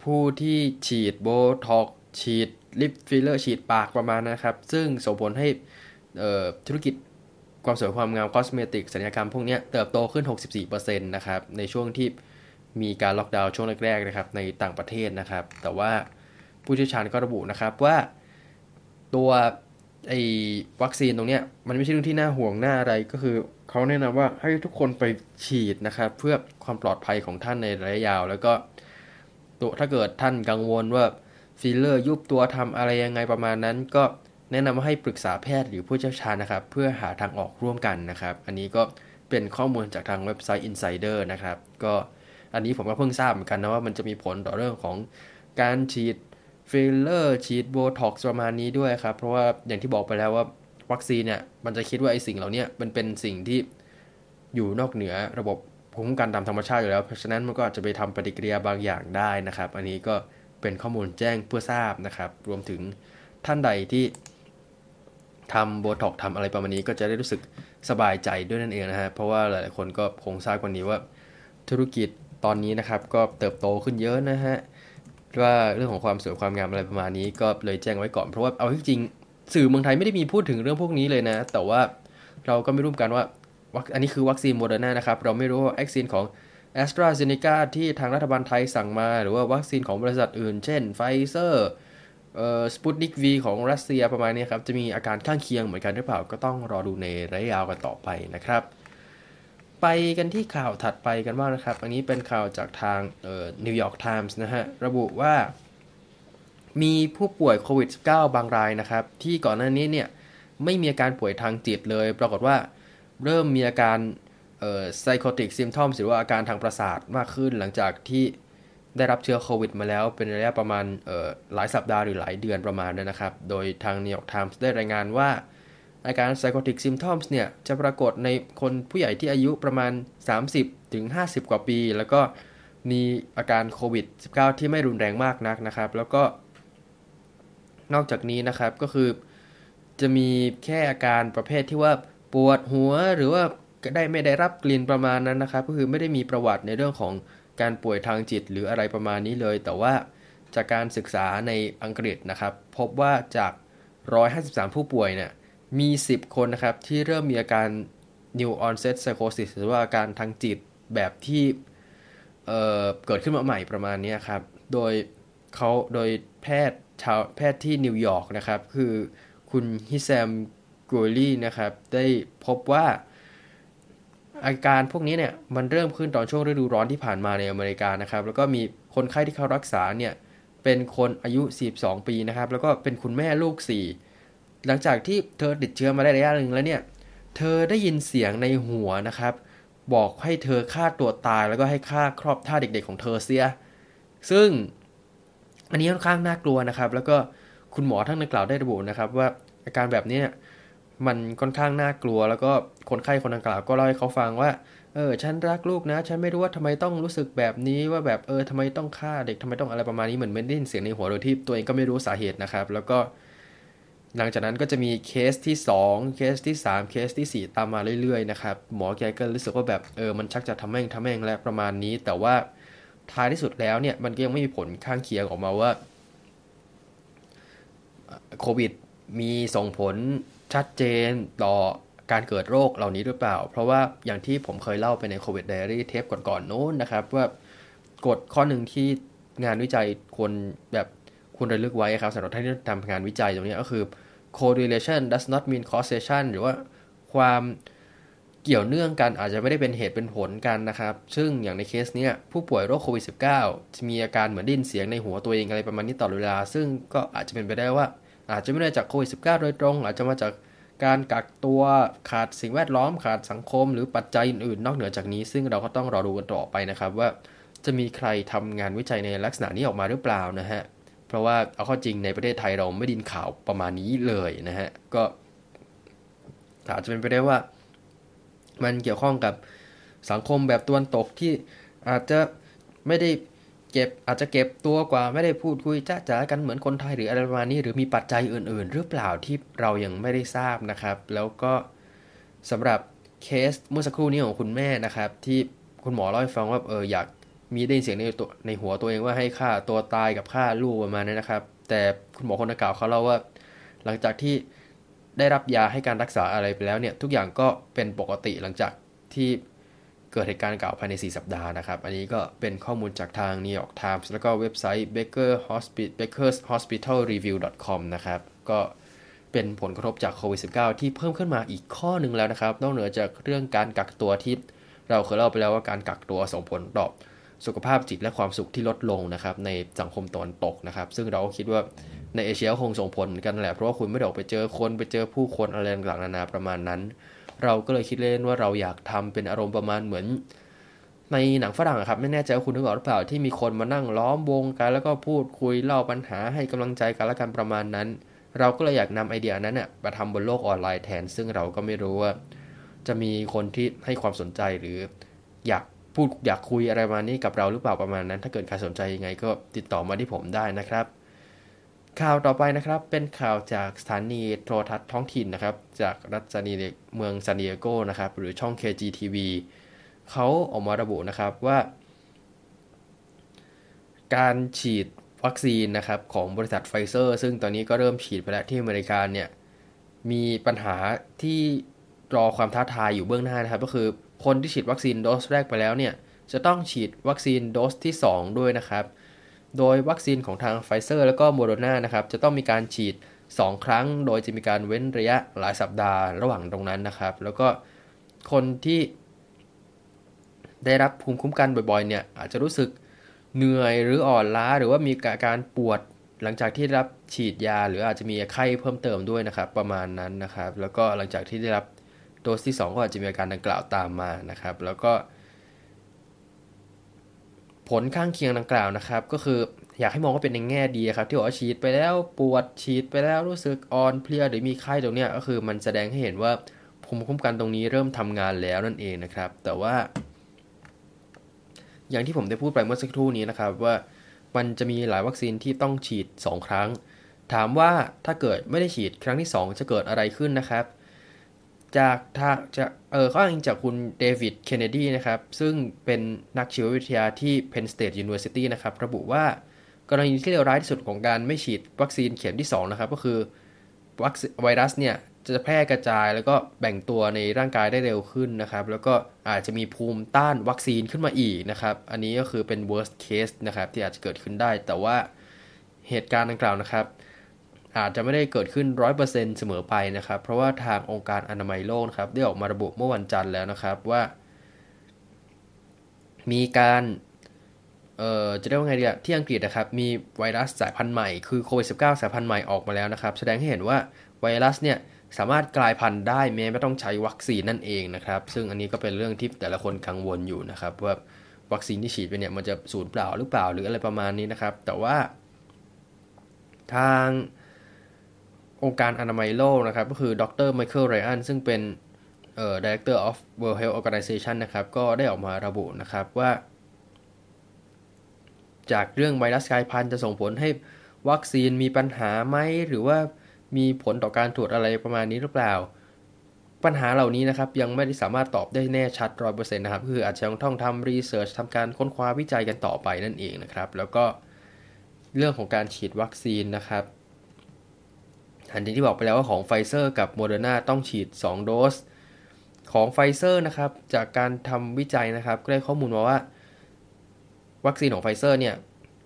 ผู้ที่ฉีดโบท็อกซ์ฉีด lip filler ฉีดปากประมาณนะครับ ซึ่งส่งผลให้ธุรกิจความสวยความงาม cosmetic ศัลยกรรมพวกนี้เติบโตขึ้น 64%นะครับ ในช่วงที่มีการล็อกดาวน์ช่วงแรกๆนะครับในต่างประเทศนะครับ แต่ว่าผู้เชี่ยวชาญก็ระบุนะครับว่าตัวไอ้วัคซีนตรงเนี้ยมันไม่ใช่เรื่องที่น่าห่วงน่าอะไรก็คือ เขาแนะนำว่าให้ทุกคนไปฉีดนะครับ เพื่อความปลอดภัยของท่านในระยะยาว แล้วก็ตัวถ้าเกิดท่านกังวลว่าฟิลเลอร์ยุบตัวทำอะไรยังไงประมาณนั้น ก็แนะนำว่าให้ปรึกษาแพทย์หรือผู้เชี่ยวชาญนะครับ เพื่อหาทางออกร่วมกันนะครับ อันนี้ก็เป็นข้อมูลจากทางเว็บไซต์ Insider นะครับ ก็อันนี้ผมก็เพิ่งทราบเหมือนกันนะว่ามันจะมีผลต่อเรื่องของการฉีดฟิลเลอร์ฉีดโบท็อกซ์ประมาณนี้ด้วยครับ เพราะว่าอย่างที่บอกไปแล้วว่า วัคซีนเนี่ยมันจะคิดว่าไอ้สิ่งเหล่านี้มันเป็นสิ่งที่อยู่นอกเหนือระบบภูมิคุ้มกันตามธรรมชาติอยู่แล้วเพราะฉะนั้นมันก็อาจจะไปทำปฏิกิริยาบางอย่างได้นะครับ อันนี้ก็เป็นข้อมูลแจ้งเพื่อทราบนะครับ รวมถึงท่านใดที่ทำโบท็อกทำอะไรประมาณนี้ก็จะได้รู้สึกสบายใจด้วยนั่นเองนะฮะเพราะว่าหลายๆคนก็คงทราบกันนี้ว่า ธุรกิจตอนนี้นะครับ ก็เติบโตขึ้นเยอะนะฮะว่าเรื่องของความสวยความงามอะไรประมาณนี้ก็เลยแจ้งไว้ก่อนเพราะว่าเอาจริง สื่อเมืองไทยไม่ได้มีพูดถึงเรื่องพวกนี้เลยนะ แต่ว่าเราก็ไม่รู้กันว่า อันนี้คือวัคซีนโมเดอร์นานะครับ เราไม่รู้ว่าวัคซีนของแอสตราเซเนกาที่ทางรัฐบาลไทยสั่งมา หรือว่าวัคซีนของบริษัทอื่น เช่นไฟเซอร์เอ่อสปุตนิกวีของรัสเซียประมาณนี้ครับ จะมีอาการข้างเคียงเหมือนกันหรือเปล่า ก็ต้องรอดูในระยะยาวกันต่อไปนะครับ ไปกันที่ข่าวถัดไปกันบ้างนะครับ อันนี้เป็นข่าวจากทางเอ่อนิวยอร์กไทมส์นะฮะ ระบุว่า มีผู้ป่วยโควิด -19 บางรายนะครับ ที่ก่อนหน้านี้เนี่ยไม่มีอาการป่วยทางจิตเลย ปรากฏว่าเริ่มมีอาการเอ่อ psychotic symptoms หรือว่าอาการทางประสาทมากขึ้นหลังจากที่ได้รับเชื้อโควิดมาแล้วเป็นระยะประมาณเอ่อหลายสัปดาห์หรือหลายเดือนประมาณนั้นนะครับ โดยทาง New York Times ได้รายงานว่า อาการ psychotic symptoms เนี่ย จะปรากฏในคนผู้ใหญ่ที่อายุประมาณ 30 ถึง 50 กว่าปี แล้วก็มีอาการโควิด -19 ที่ไม่รุนแรงมากนักนะครับ แล้วก็ นอกจากนี้นะครับก็คือ จะมีแค่อาการประเภทที่ว่าปวดหัวหรือว่าได้ไม่ได้รับกลิ่นประมาณนั้นนะครับ ก็คือไม่ได้มีประวัติในเรื่องของการป่วยทางจิตหรืออะไรประมาณนี้เลย แต่ว่าจากการศึกษาในอังกฤษนะครับ พบว่าจาก 153 ผู้ป่วยเนี่ยมี 10 คนนะครับ ที่เริ่มมีอาการ new onset psychosis หรือว่าอาการทางจิตแบบที่เเกิดขึ้นมาใหม่ประมาณนี้ครับ โดยเขาโดยแพทย์ ชาวแพทย์ที่นิวยอร์กนะครับ คือคุณฮิแซมกูลี่นะครับ ได้พบว่า อาการพวกนี้เนี่ยมันเริ่มขึ้นตอนช่วงฤดูร้อนที่ผ่านมาในอเมริกานะครับ แล้วก็มีคนไข้ที่เข้ารักษาเนี่ยเป็นคนอายุ 42 ปีนะครับ แล้วก็เป็นคุณแม่ลูก 4 หลังจากที่เธอติดเชื้อมาได้ระยะหนึ่งแล้วเนี่ย เธอได้ยินเสียงในหัวนะครับ บอกให้เธอฆ่าตัวตายแล้วก็ให้ฆ่าครอบท่าเด็กๆของเธอเสีย ซึ่ง อันนี้ค่อนข้างน่ากลัวนะครับ แล้วก็คุณหมอทั้งในกล่าวได้ระบุนะครับ ว่าอาการแบบนี้มันค่อนข้างน่ากลัว แล้วก็คนไข้คนดังกล่าวก็เล่าให้เขาฟังว่าเออฉันรักลูกนะ ฉันไม่รู้ว่าทำไมต้องรู้สึกแบบนี้ว่าแบบเออทำไมต้องฆ่าเด็กทำไมต้องอะไรประมาณนี้เหมือนไม่ได้ยินเสียงในหัวโดยที่ตัวเองก็ไม่รู้สาเหตุนะครับ แล้วก็ หลังจากนั้นก็จะมีเคสที่ 2 เคสที่ 3 เคสที่ 4 ตามมาเรื่อยๆนะครับหมอแกก็รู้สึกว่าแบบเออมันชักจะทะแม่งทะแม่งแล้วประมาณนี้ แต่ว่า ท้ายที่สุดแล้วเนี่ยมันก็ยังไม่มีผลข้างเคียงออกมาว่าโควิดมีส่งผลชัดเจนต่อการเกิดโรคเหล่านี้หรือเปล่า เพราะว่าอย่างที่ผมเคยเล่าไปในโควิดไดอารี่เทปก่อนๆโน้นนะครับ ว่ากฎข้อหนึ่งที่งานวิจัยควรแบบควรระลึกไว้ครับสำหรับท่านที่ทำงานวิจัยตรงนี้ก็คือ correlation does not mean causation หรือว่าความ เกี่ยวเนื่องกันอาจจะไม่ได้เป็นเหตุเป็นผลกันนะครับ ซึ่งอย่างในเคสเนี้ยผู้ป่วยโรคโควิด -19 จะมีอาการเหมือนดิ้นเสียงในหัวตัวเองอะไรประมาณนี้ตลอดเวลา ซึ่งก็อาจจะเป็นไปได้ว่า อาจจะไม่ได้จากโควิด -19 โดยตรง อาจจะมาจากการกักตัวขาดสิ่งแวดล้อมขาดสังคม หรือปัจจัยอื่นๆ นอกเหนือจากนี้ ซึ่งเราก็ต้องรอดูกันต่อไปนะครับว่าจะมีใครทำงานวิจัยในลักษณะนี้ออกมาหรือเปล่านะฮะ เพราะว่าเอาข้อจริงในประเทศไทยเราไม่ดินข่าวประมาณนี้เลยนะฮะ ก็อาจจะเป็นไปได้ว่า มันเกี่ยวข้องกับสังคมแบบตะวันตกที่อาจจะไม่ได้เก็บอาจจะเก็บตัวกว่าไม่ได้พูดคุยจ้าจ๋ากันเหมือนคนไทยหรืออะไรประมาณนี้ หรือมีปัจจัยอื่น ๆ หรือเปล่าที่เรายังไม่ได้ทราบนะครับ แล้วก็สำหรับเคสเมื่อสักครู่นี้ของคุณแม่นะครับ ที่คุณหมอเล่าให้ฟังว่าเอออยากมีได้ยินเสียงในตัวในหัวตัวเองว่าให้ฆ่าตัวตายกับฆ่าลูกประมาณนี้นะครับ แต่คุณหมอคนนักกล่าวเขาเล่าว่า หลังจากที่ ได้รับยาให้การรักษาอะไรไปแล้วเนี่ยทุกอย่างก็เป็นปกติหลังจากที่เกิดเหตุการณ์เก่าภายใน 4 สัปดาห์นะครับ อันนี้ก็เป็นข้อมูลจากทาง New York Times แล้วก็เว็บไซต์ Baker Hospital Baker's Hospital Review com นะครับ ก็เป็นผลกระทบจากโควิด -19 ที่เพิ่มขึ้นมาอีกข้อหนึ่งแล้วนะครับ นอกเหนือจากเรื่องการกักตัวที่เราเคยเล่าไปแล้วว่าการกักตัวส่งผลต่อสุขภาพจิตและความสุขที่ลดลงนะครับในสังคมตะวันตกนะครับ ซึ่งเราก็คิดว่า ในเอเชียคงส่งผลกันแหละเพราะว่าคุณไม่ได้ออกไปเจอคนไปเจอผู้คนอะไรต่างๆนานาประมาณนั้น เราก็เลยคิดเล่นว่าเราอยากทำเป็นอารมณ์ประมาณเหมือน ในหนังฝรั่งครับไม่แน่ใจว่าคุณนึกออกหรือเปล่าที่มีคนมานั่งล้อมวงกันแล้วก็พูดคุยเล่าปัญหาให้กำลังใจกันและกันประมาณนั้น เราก็เลยอยากนำไอเดียนั้นเนี่ยมาทำบนโลกออนไลน์แทน ซึ่งเราก็ไม่รู้ว่า จะมีคนที่ให้ความสนใจหรือ อยากพูดอยากคุยอะไรมานี้กับเราหรือเปล่าประมาณนั้น ถ้าเกิดใครสนใจยังไงก็ติดต่อมาที่ผมได้นะครับ ข่าวต่อไปนะครับเป็นข่าวจากสถานีโทรทัศน์ท้องถิ่นนะครับ จากรัฐซานีเมืองซานดิเอโกนะครับหรือช่อง KGTV เขาออกมาระบุนะครับว่า การฉีดวัคซีนนะครับของบริษัทไฟเซอร์ ซึ่งตอนนี้ก็เริ่มฉีดไปแล้วที่อเมริกาเนี่ยมีปัญหาที่รอความท้าทายอยู่เบื้องหน้านะครับ ก็คือคนที่ฉีดวัคซีนโดสแรกไปแล้วเนี่ยจะต้องฉีดวัคซีนโดสที่ 2 ด้วยนะครับ โดยวัคซีนของทางไฟเซอร์แล้วก็โมเดอร์นานะครับจะต้องมีการฉีด 2 ครั้ง โดยจะมีการเว้นระยะหลายสัปดาห์ระหว่างตรงนั้นนะครับ แล้วก็คนที่ได้รับภูมิคุ้มกันบ่อยๆ เนี่ยอาจจะรู้สึกเหนื่อยหรืออ่อนล้าหรือว่ามีอาการปวดหลังจากที่รับฉีดยา หรืออาจจะมีไข้เพิ่มเติมด้วยนะครับ ประมาณนั้นนะครับ แล้วก็หลังจากที่ได้รับโดสที่ 2 ก็อาจจะมีอาการดังกล่าวตามมานะครับ แล้วก็ ผลข้างเคียงดังกล่าวนะครับ ก็คืออยากให้มองว่าเป็นในแง่ดีครับ ที่บอกว่าฉีดไปแล้วปวดฉีดไปแล้วรู้สึกอ่อนเพลียหรือมีไข้ตรงนี้ก็คือมันแสดงให้เห็นว่าภูมิคุ้มกันตรงนี้เริ่มทำงานแล้วนั่นเองนะครับ แต่ว่า อย่างที่ผมได้พูดไปเมื่อสักครู่นี้นะครับว่ามันจะมีหลายวัคซีนที่ต้องฉีด 2 ครั้ง ถามว่าถ้าเกิดไม่ได้ฉีดครั้งที่ 2 จะเกิดอะไรขึ้นนะครับ จากทางจะเออข้ออ้างจากคุณเดวิด เคนเนดีนะครับ ซึ่งเป็นนักชีววิทยาที่ Penn State University นะครับ ระบุว่ากรณีที่เลวร้ายที่สุดของการไม่ฉีดวัคซีนเข็มที่ 2 นะครับ ก็คือวัคไวรัสเนี่ย จะแพร่กระจายแล้วก็แบ่งตัวในร่างกายได้เร็วขึ้นนะครับ แล้วก็อาจจะมีภูมิต้านวัคซีนขึ้นมาอีกนะครับ อันนี้ก็คือเป็น worst case นะครับ ที่อาจจะเกิดขึ้นได้ แต่ว่าเหตุการณ์ดังกล่าวนะครับ อาจจะไม่ได้เกิดขึ้น 100%เสมอไปนะครับ เพราะว่าทางองค์การอนามัยโลกครับได้ออกมาระบุเมื่อวันจันทร์แล้วนะครับว่า มีการเอ่อจะเรียกว่าไงดีอะที่อังกฤษนะครับมีไวรัสสายพันธุ์ใหม่คือโควิด -19 สายพันธุ์ใหม่ออกมาแล้วนะครับแสดงให้เห็นว่าไวรัสเนี่ยสามารถกลายพันธุ์ได้แม้ไม่ต้องใช้วัคซีนนั่นเองนะครับซึ่งอันนี้ก็เป็นเรื่องที่แต่ละคนกังวลอยู่นะครับว่าวัคซีนที่ฉีดไปเนี่ยมันจะสูญเปล่าหรือเปล่าหรืออะไรประมาณนี้นะครับ แต่ว่าทาง องค์การอนามัยโลกนะครับ ก็คือดรไมเคิลไรอันซึ่งเป็นเอ่อ Director of World Health Organization นะครับ ก็ได้ออกมาระบุนะครับว่า จากเรื่องไวรัสกลายพันธุ์จะส่งผลให้วัคซีนมีปัญหาไหม หรือว่ามีผลต่อการตรวจอะไรประมาณนี้หรือเปล่า ปัญหาเหล่านี้นะครับ ยังไม่ได้สามารถตอบได้แน่ชัดร้อยเปอร์เซ็นต์นะครับ คืออาจจะต้องทำ research ทำการค้นคว้าวิจัยกันต่อไปนั่นเองนะครับ แล้วก็เรื่องของการฉีดวัคซีนนะครับ ทันทีที่บอกไปแล้วว่าของไฟเซอร์กับโมเดอร์นาต้องฉีด 2 โดส ของไฟเซอร์นะครับ จากการทำวิจัยนะครับ ก็ได้ข้อมูลมาว่า วัคซีนของไฟเซอร์เนี่ย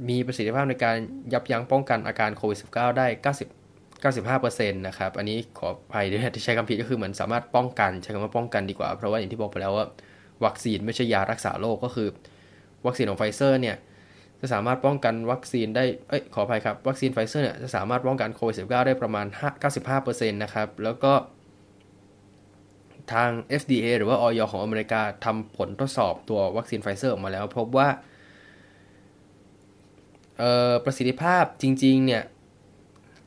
มีประสิทธิภาพในการยับยั้งป้องกันอาการโควิด -19 ได้ 90 95%นะครับ อันนี้ขออภัยด้วยที่ใช้คำผิดก็คือเหมือนสามารถป้องกัน ใช้คำว่าป้องกันดีกว่า เพราะว่าอย่างที่บอกไปแล้วว่า วัคซีนไม่ใช่ยารักษาโรคก็คือ วัคซีนของไฟเซอร์เนี่ย จะสามารถป้องกันวัคซีนได้ เอ้ย ขออภัยครับ วัคซีนไฟเซอร์เนี่ยจะสามารถป้องกันโควิด -19 ได้ประมาณ 95%นะครับ แล้วก็ทาง FDA หรือว่าอย. ของอเมริกาทำผลทดสอบตัววัคซีนไฟเซอร์ออกมาแล้ว พบว่า ประสิทธิภาพจริง ๆ เนี่ย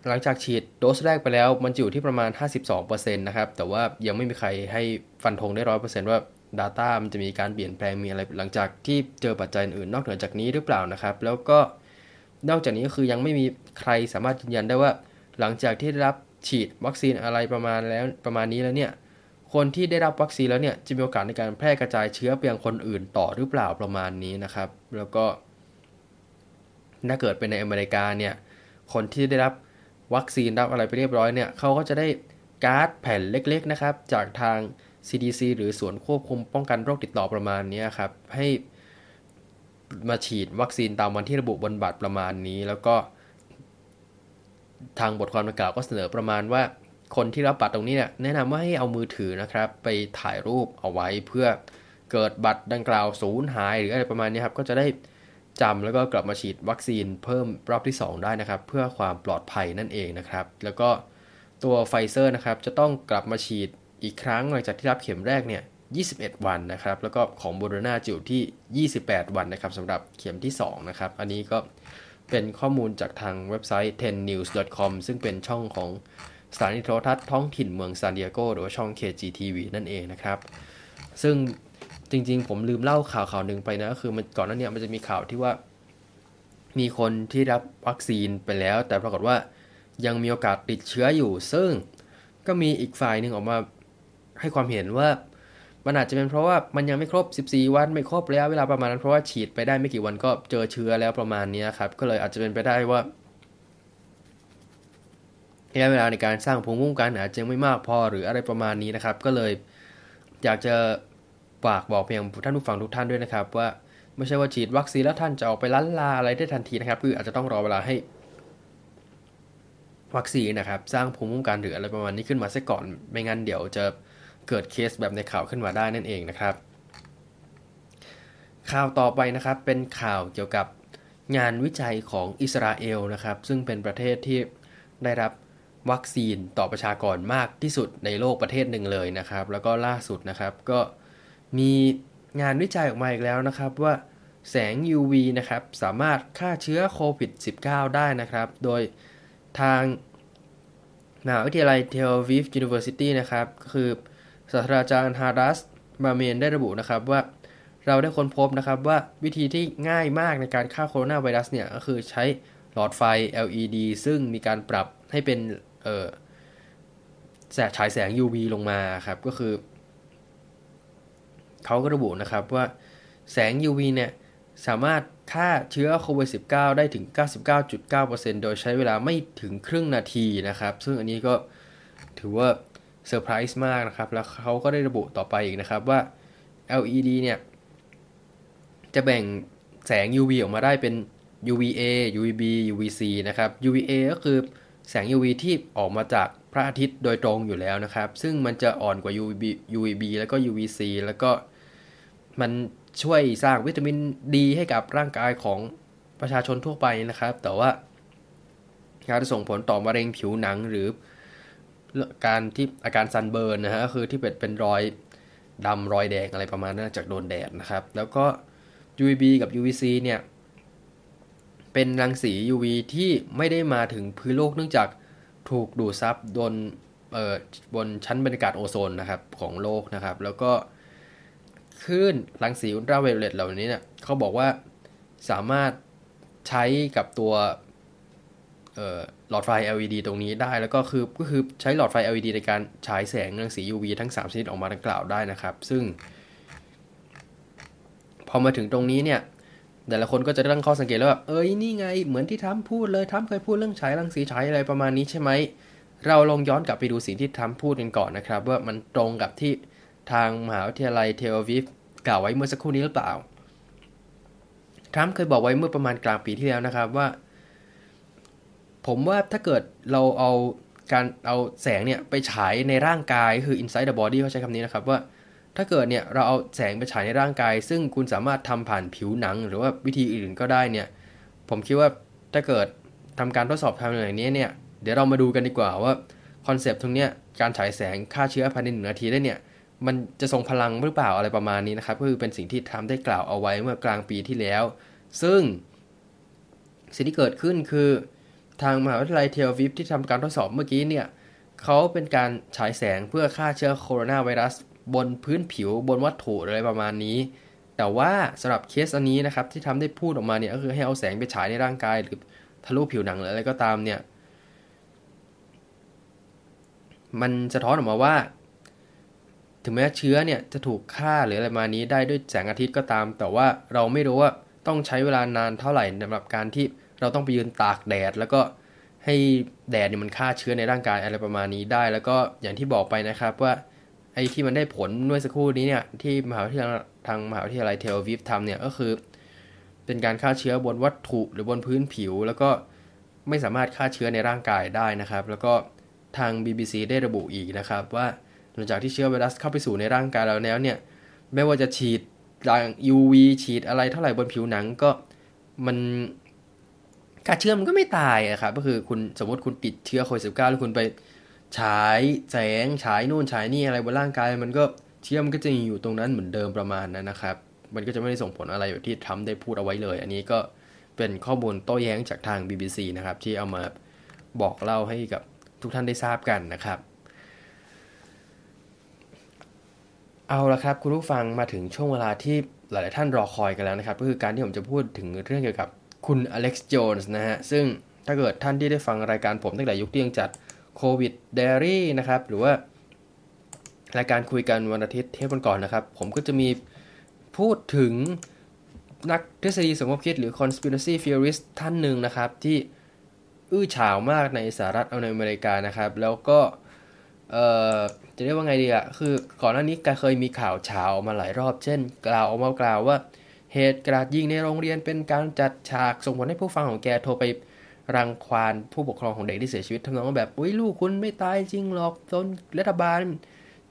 หลังจากฉีดโดสแรกไปแล้ว มันอยู่ที่ประมาณ 52%นะครับ แต่ว่ายังไม่มีใครให้ฟันธงได้ 100%ว่า Data มันจะมีการเปลี่ยนแปลงมีอะไรหลังจากที่เจอปัจจัยอื่นนอกเหนือจากนี้หรือเปล่านะครับ แล้วก็นอกจากนี้ก็คือยังไม่มีใครสามารถยืนยันได้ว่า หลังจากที่ได้รับฉีดวัคซีนอะไรประมาณแล้วประมาณนี้แล้วเนี่ยคนที่ได้รับวัคซีนแล้วเนี่ยจะมีโอกาสในการแพร่กระจายเชื้อไปยังคนอื่นต่อหรือเปล่าประมาณนี้นะครับ แล้วก็ถ้าเกิดเป็นในอเมริกาเนี่ยคนที่ได้รับวัคซีนรับอะไรไปเรียบร้อยเนี่ยเขาก็จะได้การ์ดแผ่นเล็ก ๆนะครับ จากทาง CDC หรือส่วนควบคุมป้องกันโรคติดต่อประมาณนี้ครับ ให้มาฉีดวัคซีนตามวันที่ระบุบนบัตรประมาณนี้ แล้วก็ ทางบทความดังกล่าวก็เสนอประมาณว่า คนที่รับบัตรตรงนี้เนี่ยแนะนำว่าให้เอามือถือนะครับ ไปถ่ายรูปเอาไว้เพื่อเกิดบัตรดังกล่าวสูญหาย หรืออะไรประมาณนี้ครับ ก็จะได้จำแล้วก็กลับมาฉีดวัคซีนเพิ่มรอบที่ 2 ได้นะครับ เพื่อความปลอดภัยนั่นเองนะครับ แล้วก็ตัวไฟเซอร์นะครับจะต้องกลับมาฉีด อีกครั้งหลังจากที่รับเข็มแรกเนี่ย 21 วันนะครับ แล้วก็ของโบโดนาจิวที่ 28 วันนะครับสำหรับเข็มที่ 2 นะครับ อันนี้ก็เป็นข้อมูลจากทางเว็บไซต์ 10news.com ซึ่งเป็นช่องของสถานีโทรทัศน์ท้องถิ่นเมืองซานดิเอโกหรือว่าช่อง KGTV นั่นเองนะครับ ซึ่งจริงๆ ผมลืมเล่าข่าวข่าวหนึ่งไปนะก็คือมันก่อนหน้านี้มันจะมีข่าวที่ว่า มีคนที่รับวัคซีนไปแล้ว แต่ปรากฏว่ายังมีโอกาสติดเชื้ออยู่ ซึ่งก็มีอีกฝ่ายหนึ่งออกมา ให้ความเห็นว่ามันอาจจะเป็นเพราะว่ามันยังไม่ครบ 14 วันไม่ครบระยะเวลาประมาณนั้นเพราะว่าฉีดไปได้ไม่กี่วันก็เจอเชื้อแล้วประมาณนี้ครับ ก็เลยอาจจะเป็นไปได้ว่าระยะเวลาในการสร้างภูมิคุ้มกันอาจจะไม่มากพอหรืออะไรประมาณนี้นะครับ ก็เลยอยากจะฝากบอกเพียงท่านผู้ฟังทุกท่านด้วยนะครับ ว่าไม่ใช่ว่าฉีดวัคซีนแล้วท่านจะออกไปล้านลาอะไรได้ทันทีนะครับ คืออาจจะต้องรอเวลาให้ วัคซีนนะครับ สร้างภูมิคุ้มกันหรืออะไรประมาณนี้ขึ้นมาซะก่อนไม่งั้นเดี๋ยวจะ เกิดเคสแบบในข่าวขึ้นมาได้นั่นเองนะครับ ข่าวต่อไปนะครับเป็นข่าวเกี่ยวกับงานวิจัยของอิสราเอลนะครับ ซึ่งเป็นประเทศที่ได้รับวัคซีนต่อประชากรมากที่สุดในโลกประเทศหนึ่งเลยนะครับ แล้วก็ล่าสุดนะครับก็มีงานวิจัยออกมาอีกแล้วนะครับว่าแสง UV นะครับสามารถฆ่าเชื้อโควิด -19 ได้นะครับ โดยทางมหาวิทยาลัยเทลอาวีฟ University นะครับก็คือ ศาสตราจารย์ฮาดัสมามาเนได้ระบุนะครับว่าเราได้ค้นพบนะครับว่าวิธีที่ง่ายมากในการฆ่าโคโรนาไวรัสเนี่ยก็คือใช้หลอดไฟ LED ซึ่งมีการปรับให้เป็นเออแสงฉายแสง UV ลงมาครับก็คือเขาก็ระบุนะครับว่าแสง UV เนี่ยสามารถฆ่าเชื้อโควิด -19 ได้ถึง 99.9%โดยใช้เวลาไม่ถึงครึ่งนาทีนะครับ ซึ่งอันนี้ก็ถือว่า เซอร์ไพรส์มากนะครับ แล้วเขาก็ได้ระบุต่อไปอีกนะครับว่า LED เนี่ยจะแบ่งแสง UV ออกมาได้เป็น UVA UVB UVC นะครับ UVA ก็คือแสง UV ที่ออกมาจากพระอาทิตย์โดยตรงอยู่แล้วนะครับ ซึ่งมันจะอ่อนกว่า UVB UVB แล้วก็ UVC แล้วก็มันช่วยสร้างวิตามินดีให้กับร่างกายของประชาชนทั่วไปนะครับ แต่ว่าการส่งผลต่อมะเร็งผิวหนังหรือ การที่อาการซันเบิร์นนะฮะก็คือที่เป็นเป็นรอยดำรอยแดงอะไรประมาณนั้นจากโดนแดดนะครับ แล้วก็ UVB กับ UVC เนี่ย เป็นรังสี UV ที่ไม่ได้มาถึงพื้นโลกเนื่องจากถูกดูดซับบนเอ่อบนชั้นบรรยากาศโอโซนนะครับของโลกนะครับ แล้วก็คลื่นรังสีอุลตราไวโอเลตเหล่านี้เนี่ยเขาบอกว่าสามารถใช้กับตัว หลอดไฟ LED ตรงนี้ได้ แล้วก็คือก็คือใช้หลอดไฟ LED ในการฉายแสงรังสี UV ทั้ง 3 ชนิดออกมาดังกล่าวได้นะครับ ซึ่ง พอมาถึงตรงนี้เนี่ยแต่ละคนก็จะตั้งข้อสังเกตแล้วว่าเอ้ยนี่ไง เหมือนที่ทัมพูดเลยทัมเคยพูดเรื่องฉายรังสีฉายอะไรประมาณนี้ใช่ไหมเราลองย้อนกลับไปดูสิ่งที่ทัมพูดกันก่อนนะครับ ว่ามันตรงกับที่ทางมหาวิทยาลัยเทลวิฟกล่าวไว้เมื่อสักครู่นี้หรือเปล่าทัมเคยบอกไว้เมื่อประมาณกลางปีที่แล้วนะครับว่า ผมว่าถ้าเกิดเราเอาการเอาแสงเนี่ยไปฉายในร่างกายคือ inside the body เขาใช้คำนี้นะครับว่า ถ้าเกิดเนี่ยเราเอาแสงไปฉายในร่างกาย ซึ่งคุณสามารถทำผ่านผิวหนัง หรือว่าวิธีอื่นก็ได้เนี่ย ผมคิดว่าถ้าเกิดทำการทดสอบทำอย่างนี้เนี่ยเดี๋ยวเรามาดูกันดีกว่าว่าคอนเซปต์ตรงเนี้ยการฉายแสงฆ่าเชื้อภายในหนึ่งนาทีได้เนี่ย มันจะทรงพลังหรือเปล่าอะไรประมาณนี้นะครับ ก็คือเป็นสิ่งที่ทำได้กล่าวเอาไว้เมื่อกลางปีที่แล้ว ซึ่งสิ่งที่เกิดขึ้นคือ ทางมหาวิทยาลัยเทลวิฟที่ทำการทดสอบเมื่อกี้เนี่ยเขาเป็นการฉายแสงเพื่อฆ่าเชื้อโคโรนาไวรัส บนพื้นผิวบนวัตถุอะไรประมาณนี้ แต่ว่าสำหรับเคสอันนี้นะครับที่ทำได้พูดออกมาเนี่ยก็คือให้เอาแสงไปฉายในร่างกายหรือทะลุผิวหนังหรืออะไรก็ตามเนี่ยมันจะท้อนออกมาว่า ถึงแม้เชื้อเนี่ยจะถูกฆ่าหรืออะไรมานี้ได้ด้วยแสงอาทิตย์ก็ตาม แต่ว่าเราไม่รู้ว่าต้องใช้เวลานานเท่าไหร่สำหรับการที่ เราต้องไปยืนตากแดด แล้วก็ให้แดดเนี่ยมันฆ่าเชื้อในร่างกายอะไรประมาณนี้ได้ แล้วก็อย่างที่บอกไปนะครับว่าไอ้ที่มันได้ผลเมื่อสักครู่นี้เนี่ยที่มหาวิทยาลัยทางมหาวิทยาลัยเทลวิฟทำเนี่ยก็คือ เป็นการฆ่าเชื้อบนวัตถุหรือบนพื้นผิว แล้วก็ไม่สามารถฆ่าเชื้อในร่างกายได้นะครับ แล้วก็ทาง BBC ได้ระบุอีกนะครับ ว่าหลังจากที่เชื้อไวรัสเข้าไปสู่ในร่างกายเราแล้วเนี่ยไม่ว่าจะฉีดยาง UV ฉีดอะไรเท่าไหร่บนผิวหนังก็มัน ฆ่าเชื้อมันก็ไม่ตายอะครับก็คือคุณสมมติคุณติดเชื้อโควิดสิแล้วคุณไปฉายแสงฉายนู่นฉายนี่อะไรบนร่างกาย มันก็เชื้อมันก็จะอยู่ตรงนั้นเหมือนเดิมประมาณนั้นนะครับ มันก็จะไม่ได้ส่งผลอะไรแบบที่ทำได้พูดเอาไว้เลย อันนี้ก็เป็นข้อมูลโต้แย้งจากทาง BBC นะครับ ที่เอามาบอกเล่าให้กับทุกท่านได้ทราบกันนะครับ เอาละครับ คุณผู้ฟังมาถึงช่วงเวลาที่หลาย ๆ ท่านรอคอยกันแล้วนะครับ ก็คือการที่ผมจะพูดถึงเรื่องเกี่ยวกับ คุณอเล็กซ์โจนส์นะฮะ ซึ่งถ้าเกิดท่านที่ได้ฟังรายการผมตั้งแต่ยุคที่ยังจัดโควิดเดรี่นะครับ หรือว่ารายการคุยกันวันอาทิตย์เทปก่อนนะครับ ผมก็จะมีพูดถึงนักทฤษฎีสมคบคิดหรือ conspiracy theorist ท่านหนึ่งนะครับ ที่อื้อฉาวมากในสหรัฐอเมริกานะครับ แล้วก็จะเรียกว่าไงดีอะคือก่อนหน้านี้เคยมีข่าวเฉามาหลายรอบ เช่น กล่าวออกมากล่าวว่า เหตุกราดยิงในโรงเรียนเป็นการจัดฉากส่งผลให้ผู้ฟังของแกโทรไปรังควานผู้ปกครองของเด็กที่เสียชีวิตทำนองว่าแบบอุ้ยลูกคุณไม่ตายจริงหรอกตนรัฐบาล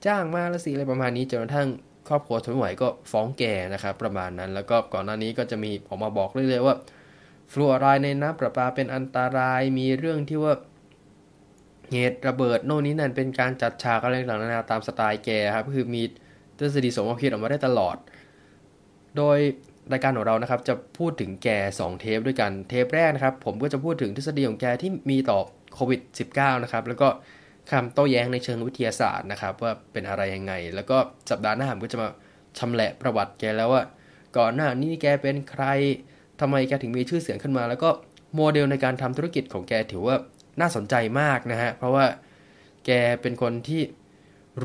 จ้างมาละสิอะไรประมาณนี้จนกระทั่งครอบครัวทนไม่ไหวก็ฟ้องแกนะครับประมาณนั้นแล้วก็ก่อนหน้านี้ก็จะมีออกมาบอกเรื่อยๆว่าฟลูออไรด์ในน้ำประปาเป็นอันตรายมีเรื่องที่ว่าเหตุระเบิดโน่นนี้นั่นเป็นการจัดฉากอะไรต่างๆนานาตามสไตล์แกครับคือมีทฤษฎีสมคบคิดออกมาได้ตลอด โดย รายการของเรานะครับจะพูดถึงแก 2 เทปด้วยกันเทปแรกนะครับ ผมก็จะพูดถึงทฤษฎีของแกที่มีต่อโควิด -19 นะครับแล้วก็คำโต้แย้งในเชิงวิทยาศาสตร์นะครับ ว่าเป็นอะไรยังไง แล้วก็สัปดาห์หน้าผมก็จะมาชำแหละประวัติแกแล้วว่า ก่อนหน้านี้แกเป็นใครทำไมแกถึงมีชื่อเสียงขึ้นมา แล้วก็โมเดลในการทำธุรกิจของแกถือว่าน่าสนใจมากนะฮะเพราะว่าแกเป็นคนที่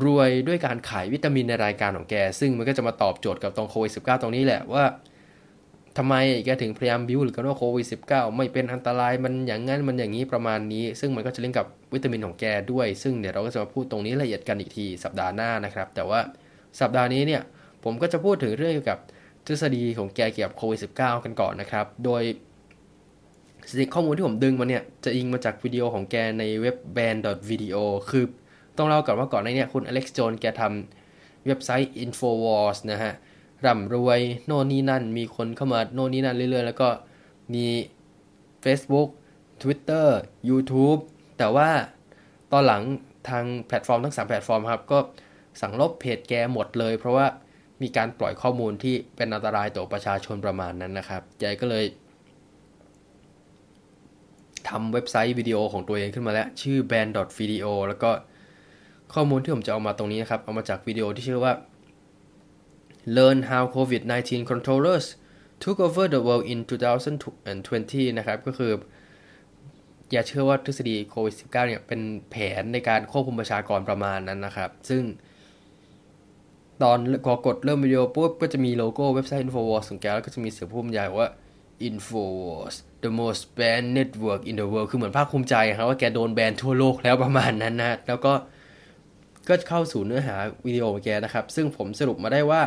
รวยด้วยการขายวิตามินในรายการของแก ซึ่งมันก็จะมาตอบโจทย์กับตรงโควิด -19 ตรงนี้แหละว่า ทำไมแกถึงพยายามบิวหรือกันว่าโควิด -19 ไม่เป็นอันตรายมันอย่างงั้นมันอย่างนี้ประมาณนี้ ซึ่งมันก็จะลิงก์กับวิตามินของแกด้วย ซึ่งเดี๋ยวเราก็จะมาพูดตรงนี้ละเอียดกันอีกทีสัปดาห์หน้านะครับ แต่ว่าสัปดาห์นี้เนี่ยผมก็จะพูดถึงเรื่องเกี่ยวกับทฤษฎีของแกเกี่ยวกับโควิด -19 กันก่อนนะครับ โดยสิ่งข้อมูลที่ผมดึงมาเนี่ยจะอิงมาจากวิดีโอของแกในเว็บ band.video คือต้องเล่าก่อนว่าก่อนในเนี่ยคุณอเล็กซ์โจนแกททำเว็บไซต์ Infowars นะฮะ ร่ำรวย โน่นนี่นั่น มีคนเข้ามาโน่นนี่นั่นเรื่อย ๆ แล้วก็มี Facebook Twitter YouTube แต่ว่าตอนหลังทางแพลตฟอร์มทั้ง 3 แพลตฟอร์มครับ ก็สั่งลบเพจแกหมดเลย เพราะว่ามีการปล่อยข้อมูลที่เป็นอันตรายต่อประชาชนประมาณนั้นนะครับแกก็เลยทำเว็บไซต์วิดีโอของตัวเองขึ้นมาแล้ว ชื่อ band.video แล้วก็ข้อมูลที่ผมจะเอามาตรงนี้นะครับ เอามาจากวิดีโอที่ชื่อว่า Learn how COVID-19 controllers took over the world in 2020 นะครับ ก็คือ อย่าเชื่อว่าทฤษฎีโควิด -19 เนี่ย เป็นแผนในการควบคุมประชากรประมาณนั้นนะครับ ซึ่ง ตอนกอกดเริ่มวิดีโอปุ๊บ ก็จะมีโลโก้เว็บไซต์ Infowars ของแก แล้วก็จะมีเสียงผู้บรรยายว่า Infowars the most banned network in the world คือเหมือนภาคภูมิใจครับว่าแกโดนแบนทั่วโลกแล้วประมาณนั้นนะ แล้วก็ก็เข้าสู่เนื้อหาวิดีโอของแกนะครับ ซึ่งผมสรุปมาได้ว่า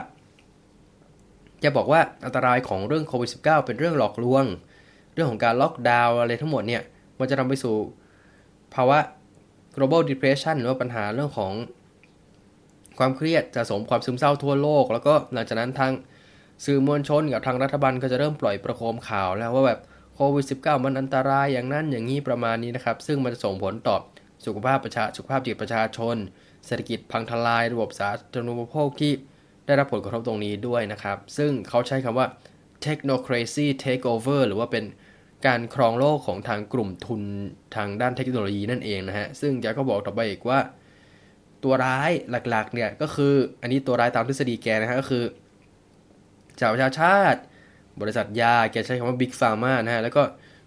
แกบอกว่าอันตรายของเรื่องโควิด -19 เป็นเรื่องหลอกลวง เรื่องของการล็อกดาวน์อะไรทั้งหมดเนี่ย มันจะนำไปสู่ภาวะ global depression หรือว่าปัญหาเรื่องของความเครียดจะสมความซึมเศร้าทั่วโลก แล้วก็หลังจากนั้นทางสื่อมวลชนกับทางรัฐบาลก็จะเริ่มปล่อยประโคมข่าวแล้วว่าแบบโควิด -19 มันอันตรายอย่างนั้นอย่างนี้ประมาณนี้นะครับ ซึ่งมันจะส่งผลต่อสุขภาพประชาสุขภาพจิตประชาชน เศรษฐกิจพังทลายระบบสาธารณูปโภคที่ ได้รับผลกระทบตรงนี้ด้วยนะครับ ซึ่งเขาใช้คำว่า technocracy takeover หรือว่าเป็นการครองโลกของทางกลุ่มทุนทางด้านเทคโนโลยีนั่นเองนะฮะ ซึ่งแกก็บอกต่อไปอีกว่า ตัวร้ายหลักๆเนี่ยก็คืออันนี้ตัวร้ายตามทฤษฎีแกนะฮะก็คือสหประชาชาติ บริษัทยาแกใช้คำว่า Big Pharma นะฮะ แล้วก็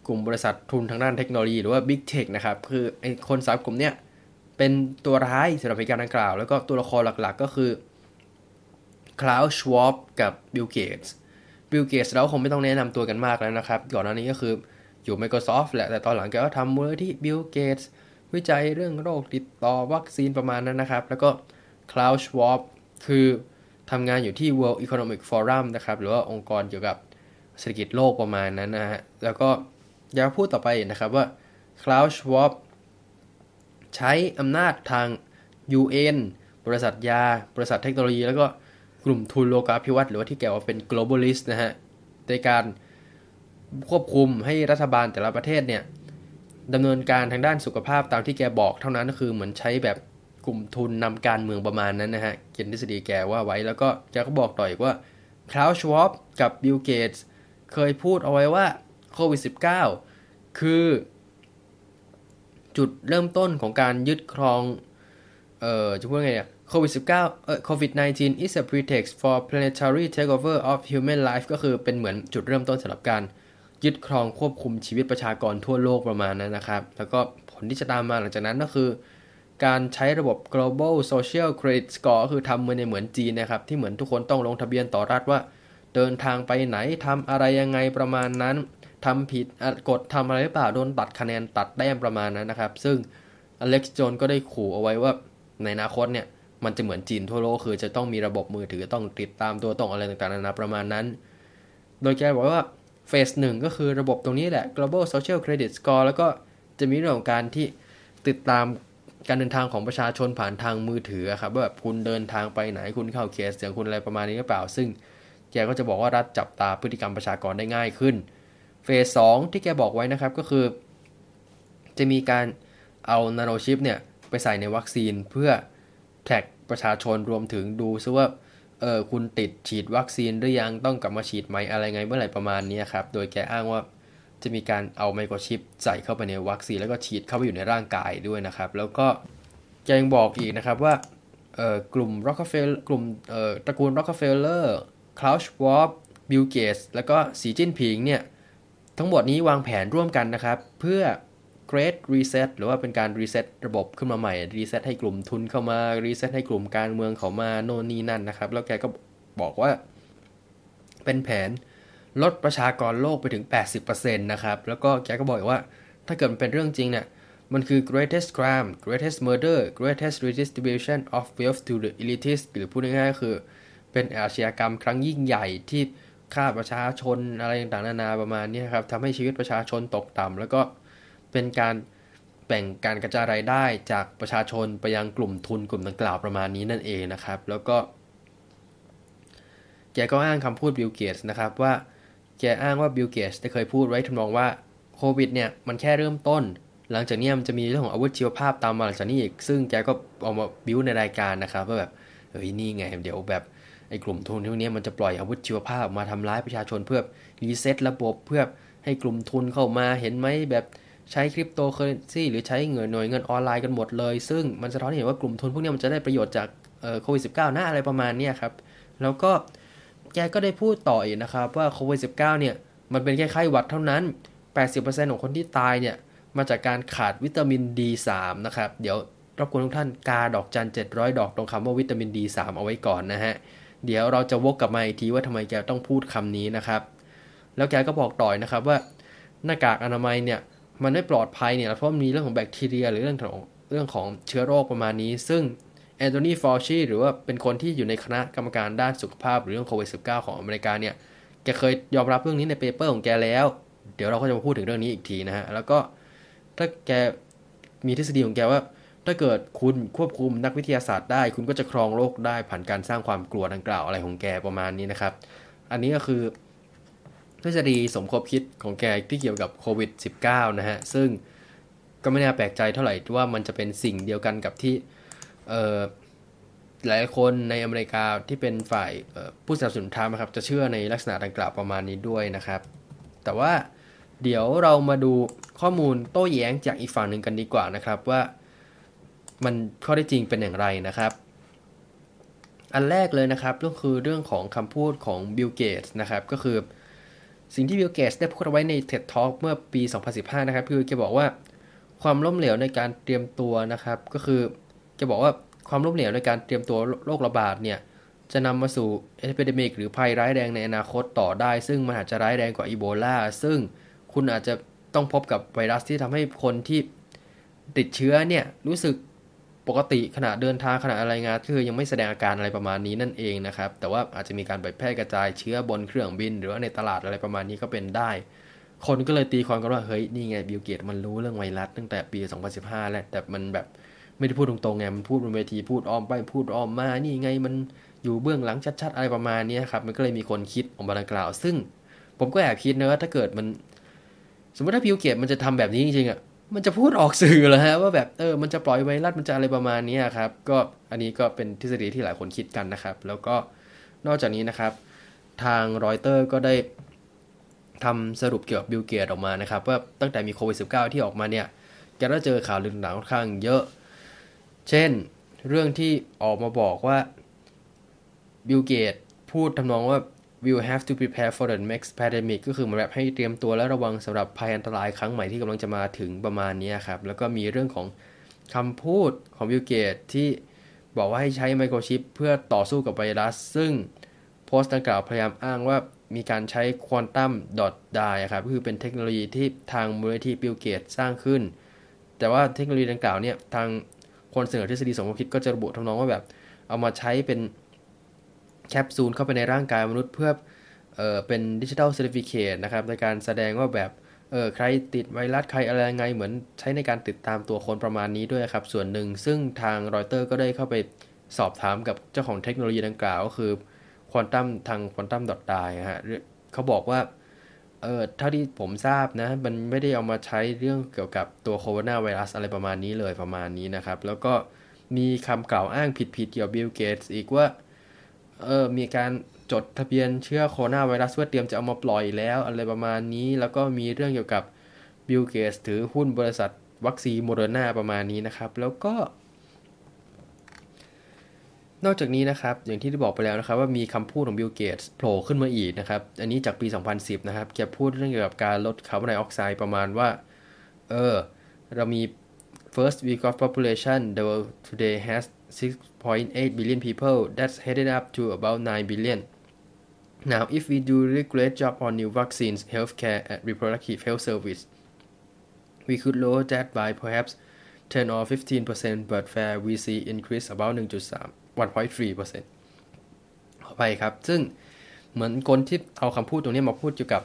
กลุ่มบริษัททุนทางด้านเทคโนโลยีหรือว่า Big Tech นะครับ คือไอคนสามกลุ่มเนี้ยเป็นตัวร้ายสำหรับเหตุการณ์ดังกล่าว แล้วก็ตัวละครหลักๆ ก็คือ คลาวส์ ชวาบกับบิลเกตส์บิลเกตส์เราคงไม่ต้องแนะนำตัวกันมากแล้วนะครับ ก่อนหน้านี้ก็คืออยู่ Microsoft แหละ แต่ตอนหลังแกก็ทำมูลนิธิบิลเกตส์วิจัยเรื่องโรคติดต่อวัคซีนประมาณนั้นนะครับ แล้วก็คลาวส์ ชวาบคือทำงานอยู่ที่ World Economic Forum นะครับ หรือว่าองค์กรเกี่ยวกับเศรษฐกิจโลกประมาณนั้นนะฮะ แล้วก็อยากพูดต่อไปนะครับว่า Klaus Schwab ใช้อำนาจทาง UN บริษัทยา บริษัทเทคโนโลยี แล้วก็ กลุ่มทุนโลกาภิวัตน์หรือว่าที่แกว่าเป็น globalist นะฮะในการควบคุมให้รัฐบาลแต่ละประเทศเนี่ยดำเนินการทางด้านสุขภาพตามที่แกบอกเท่านั้นก็คือเหมือนใช้แบบกลุ่มทุนนำการเมืองประมาณนั้นนะฮะเขียนทฤษฎีแกว่าไว้แล้วก็แกก็บอกต่ออีกว่าคลาวส์ ชวาบกับบิลเกตส์เคยพูดเอาไว้ว่าโควิด -19 คือ จุดเริ่มต้นของการยึดครอง เอ่อจะพูดไงเนี่ย โควิด -19 เอ่อ COVID-19 is a pretext for planetary takeover of human life ก็คือเป็นเหมือนจุดเริ่มต้นสำหรับการยึดครองควบคุมชีวิตประชากรทั่วโลกประมาณนั้นนะครับ แล้วก็ผลที่จะตามมาหลังจากนั้นก็คือ การใช้ระบบ global social credit score คือทำเหมือนในเหมือนจีนนะครับ ที่เหมือนทุกคนต้องลงทะเบียนต่อรัฐว่า เดินทางไปไหนทำอะไรยังไงประมาณนั้นทำผิดกดทำอะไรหรือเปล่าโดนตัดคะแนนตัดแต้มประมาณนั้นนะครับ ซึ่งอเล็กซ์โจนก็ได้ขู่เอาไว้ว่าในอนาคตเนี่ย มันจะเหมือนจีนทั่วโลกคือจะต้องมีระบบมือถือต้องติดตามตัวต้องอะไรต่างๆนานาประมาณนั้น โดยแกบอกว่าเฟสหนึ่งก็คือระบบตรงนี้แหละ global social credit score แล้วก็จะมีเรื่องของการที่ติดตามการเดินทางของประชาชนผ่านทางมือถือครับว่าแบบคุณเดินทางไปไหนคุณเข้าเคสอย่างคุณอะไรประมาณนี้หรือเปล่า ซึ่งแกก็จะบอกว่ารัฐจับตาพฤติกรรมประชากรได้ง่ายขึ้นเฟสสองที่แกบอกไว้นะครับก็คือ จะมีการเอานาโนชิปเนี่ยไปใส่ในวัคซีนเพื่อ แท็กประชาชนรวมถึงดูซิว่าเออคุณติดฉีดวัคซีนหรือยังต้องกลับมาฉีดไหมอะไรไงเมื่อไหร่ประมาณนี้ครับ โดยแกอ้างว่าจะมีการเอาไมโครชิปใส่เข้าไปในวัคซีนแล้วก็ฉีดเข้าไปอยู่ในร่างกายด้วยนะครับ แล้วก็แกยังบอกอีกนะครับว่ากลุ่ม Rockefeller กลุ่มตระกูล Rockefeller Klaus Schwab Bill Gates แล้วก็สีจิ้นผิงเนี่ย ทั้งหมดนี้วางแผนร่วมกันนะครับ เพื่อ Great Reset หรือว่าเป็นการ reset ระบบขึ้นมาใหม่ reset ให้กลุ่มทุนเข้ามา reset ให้กลุ่มการเมืองเขามาโน่นนี่นั่นนะครับ แล้วแกก็บอกว่า เป็นแผนลดประชากรโลกไปถึง 80%นะครับ แล้วก็แกก็บอกว่า ถ้าเกิดมันเป็นเรื่องจริงเนี่ยมันคือ greatest crime greatest murder greatest redistribution of wealth to the elitist หรือพูดง่ายๆคือ เป็นอาชญากรรมครั้งยิ่งใหญ่ที่ฆ่าประชาชนอะไรต่างๆนานาประมาณนี้ครับทำให้ชีวิตประชาชนตกต่ำแล้วก็ เป็นการแบ่งการกระจายรายได้จากประชาชนไปยังกลุ่มทุนกลุ่มดังกล่าวประมาณนี้นั่นเองนะครับ แล้วก็ แกก็อ้างคำพูดบิลเกตส์นะครับว่าแกอ้างว่าบิลเกตส์ได้เคยพูดไว้ทำนองว่าโควิดเนี่ยมันแค่เริ่มต้น หลังจากนี้มันจะมีเรื่องของอาวุธชีวภาพตามมาหลังจากนี้อีก ซึ่งแกก็ออกมาบิวในรายการนะครับว่าแบบเฮ้ยนี่ไงเดี๋ยวแบบไอ้กลุ่มทุนพวกนี้มันจะปล่อยอาวุธชีวภาพมาทำร้ายประชาชนเพื่อรีเซ็ตระบบเพื่อให้กลุ่มทุนเข้ามาเห็นไหมแบบ ใช้คริปโตเคอเรนซีหรือใช้เงินหน่วยเงินออนไลน์กันหมดเลย ซึ่งมันสะท้อนเห็นว่ากลุ่มทุนพวกนี้มันจะได้ประโยชน์จากโควิด -19 นะอะไรประมาณนี้ครับ แล้วก็แกก็ได้พูดต่ออีกนะครับว่าโควิด -19 เนี่ย มันเป็นแค่ไข้หวัดเท่านั้น 80%ของคนที่ตายเนี่ย มาจากการขาดวิตามิน D3 นะครับ เดี๋ยวรบกวนทุกท่านกาดอกจัน700 ดอกตรงคำว่าวิตามิน D3 เอาไว้ก่อนนะฮะ เดี๋ยวเราจะวกกลับมาอีกทีว่าทำไมแกต้องพูดคำนี้นะครับ แล้วแกก็บอกต่อยนะครับว่าหน้ากากอนามัยเนี่ย มันไม่ปลอดภัยเนี่ยเพราะมีเรื่องของแบคทีเรีย หรือเรื่องของเรื่องของเชื้อโรคประมาณนี้ ซึ่งแอนโทนีฟาวชีหรือว่าเป็นคนที่อยู่ในคณะกรรมการด้านสุขภาพหรือเรื่องโควิด -19 ของอเมริกาเนี่ย แกเคยยอมรับเรื่องนี้ใน paper ของแกแล้ว เดี๋ยวเราก็จะมาพูดถึงเรื่องนี้อีกทีนะฮะ แล้วก็ถ้าแกมีทฤษฎีของแกว่า ถ้าเกิดคุณควบคุมนักวิทยาศาสตร์ได้ คุณก็จะครองโลกได้ผ่านการสร้างความกลัวดังกล่าวอะไรของแกประมาณนี้นะครับ อันนี้ก็คือ ทฤษฎีสมคบคิดของแกที่เกี่ยวกับโควิด -19 นะฮะ ซึ่งก็ไม่น่าแปลกใจเท่าไหร่ว่ามันจะเป็นสิ่งเดียวกันกับที่หลายคนในอเมริกาที่เป็นฝ่ายผู้สนับสนุนทรัมป์ครับ จะเชื่อในลักษณะดังกล่าวประมาณนี้ด้วยนะครับ แต่ว่าเดี๋ยวเรามาดูข้อมูลโต้แย้งจากอีกฝั่งหนึ่งกันดีกว่านะครับว่ามันข้อได้จริงเป็นอย่างไรนะครับ อันแรกเลยนะครับก็คือเรื่องของคำพูดของบิลเกตส์นะครับ ก็คือ สิ่งที่บิลเกตส์ได้พูดเอาไว้ใน TED Talk เมื่อปี 2015 นะครับคือแกบอกว่าความล้มเหลวในการเตรียมตัวนะครับ ก็คือจะบอกว่าความล้มเหลวในการเตรียมตัวโรคระบาดเนี่ยจะนำมาสู่ epidemic หรือภัยร้ายแรงในอนาคตต่อได้ ซึ่งมันอาจจะร้ายแรงกว่าอีโบลาซึ่งคุณอาจจะต้องพบกับไวรัสที่ทำให้คนที่ติดเชื้อเนี่ยรู้สึก ปกติขณะเดินทางขณะอะไรงานคือยังไม่แสดงอาการอะไรประมาณนี้นั่นเองนะครับ แต่ว่าอาจจะมีการไปแพร่กระจายเชื้อบนเครื่องบิน หรือว่าในตลาดอะไรประมาณนี้ก็เป็นได้ คนก็เลยตีความกันว่าเฮ้ยนี่ไงบิลเกตมันรู้เรื่องไวรัสตั้งแต่ปี 2015 แล้วแต่มันแบบไม่ได้พูดตรงๆไงมันพูดบนเวทีพูดอ้อมไปพูดอ้อมมานี่ไงมันอยู่เบื้องหลังชัด ๆ อะไรประมาณนี้ครับมันก็เลยมีคนคิดออกมาดังกล่าว ซึ่ง ผมก็แอบคิดนะว่าถ้าเกิดมัน สมมติถ้าบิลเกตมันจะทำแบบนี้จริงๆอะ มันจะพูดออกสื่อเหรอฮะว่าแบบเออมันจะปล่อยไวรัสมันจะอะไรประมาณนี้ครับ ก็อันนี้ก็เป็นทฤษฎีที่หลายคนคิดกันนะครับ แล้วก็นอกจากนี้นะครับ ทางรอยเตอร์ก็ได้ทำสรุปเกี่ยวกับบิลเกตออกมานะครับว่าตั้งแต่มีโควิด -19 ที่ออกมาเนี่ยแกก็เจอข่าวลือต่างค่อนข้างเยอะ เช่นเรื่องที่ออกมาบอกว่าบิลเกตพูดทำนองว่า we'll have to prepare for the next pandemic ก็คือเหมือนแบบให้เตรียมตัวและระวังสำหรับภัยอันตรายครั้งใหม่ที่กำลังจะมาถึงประมาณนี้ครับ แล้วก็มีเรื่องของคำพูดของบิลเกตที่บอกว่าให้ใช้ไมโครชิปเพื่อต่อสู้กับไวรัส ซึ่งโพสต์ดังกล่าวพยายามอ้างว่ามีการใช้ quantum dot dye ครับคือเป็นเทคโนโลยีที่ทางมูลนิธิบิลเกตสร้างขึ้น แต่ว่าเทคโนโลยีดังกล่าวเนี่ยทางคนเสนอทฤษฎีสมคบคิดก็จะระบุทำนองว่าแบบ เอามาใช้เป็น แคปซูลเข้าไปในร่างกายมนุษย์เพื่อเออเป็น digital certificate นะครับในการแสดงว่าแบบเออใครติดไวรัสใครอะไรไงเหมือนใช้ในการติดตามตัวคนประมาณนี้ด้วยครับ ส่วนหนึ่งซึ่งทางรอยเตอร์ก็ได้เข้าไปสอบถามกับเจ้าของเทคโนโลยีดังกล่าวก็คือควอนตัมทาง quantum dot dye ฮะเขาบอกว่าเออเท่าที่ผมทราบนะ มันไม่ได้เอามาใช้เรื่องเกี่ยวกับตัวโคโรนาไวรัสอะไรประมาณนี้เลยประมาณนี้นะครับ แล้วก็มีคำกล่าวอ้างผิดๆเกี่ยวกับบิลเกตส์อีกว่า เออมีการจดทะเบียนเชื้อโคโรนาไวรัสเพื่อเตรียมจะเอามาปล่อยแล้วอะไรประมาณนี้ แล้วก็มีเรื่องเกี่ยวกับบิลเกสถือหุ้นบริษัทวัคซีนโมเดอร์นาประมาณนี้นะครับ แล้วก็ นอกจากนี้นะครับ อย่างที่ได้บอกไปแล้วนะครับ ว่ามีคำพูดของบิลเกตส์โผล่ขึ้นมาอีกนะครับ อันนี้จากปี 2010 นะครับแกพูดเรื่องเกี่ยวกับการลดคาร์บอนไดออกไซด์ประมาณว่า เออ เรามี first we've got population the world today has 6.8 billion people that's headed up to about 9 billion now if we do a great job on new vaccines healthcare and reproductive health service we could lower that by perhaps 10 or 15 percent but there we see increase about 1.3 1.3%ขออภัยครับ ซึ่งเหมือนคนที่เอาคำพูดตรงนี้มาพูดเกี่ยวกับ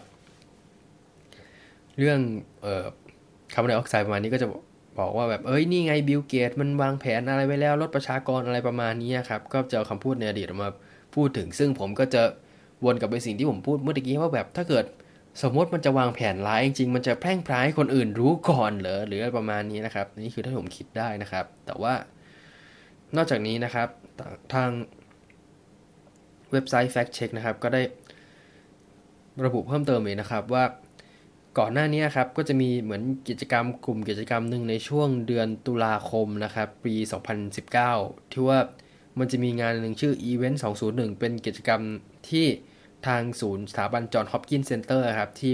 เรื่องออคาร์บอนไดออกไซด์ประมาณนี้ก็จะ บอกว่าแบบเอ้ยนี่ไงบิลเกตมันวางแผนอะไรไว้แล้วลดประชากรอะไรประมาณนี้ครับ ก็จะเอาคำพูดในอดีตมาพูดถึง ซึ่งผมก็จะวนกลับไปสิ่งที่ผมพูดเมื่อกี้ว่าแบบถ้าเกิดสมมติมันจะวางแผนร้ายจริงๆมันจะแพร่งพร้ายคนอื่นรู้ก่อนเหรอหรืออะไรประมาณนี้นะครับนี่คือถ้าผมคิดได้นะครับ แต่ว่านอกจากนี้นะครับทางเว็บไซต์ Fact Check นะครับ ก็ได้ระบุเพิ่มเติมอีกนะครับว่า ก่อนหน้านี้ครับก็จะมีเหมือนกิจกรรมกลุ่มกิจกรรมหนึ่งในช่วงเดือนตุลาคมนะครับปี 2019 ที่ว่ามันจะมีงานหนึ่งชื่อ Event 201 เป็นกิจกรรมที่ทางศูนย์สถาบันจอห์นฮอปกินส์ center ครับที่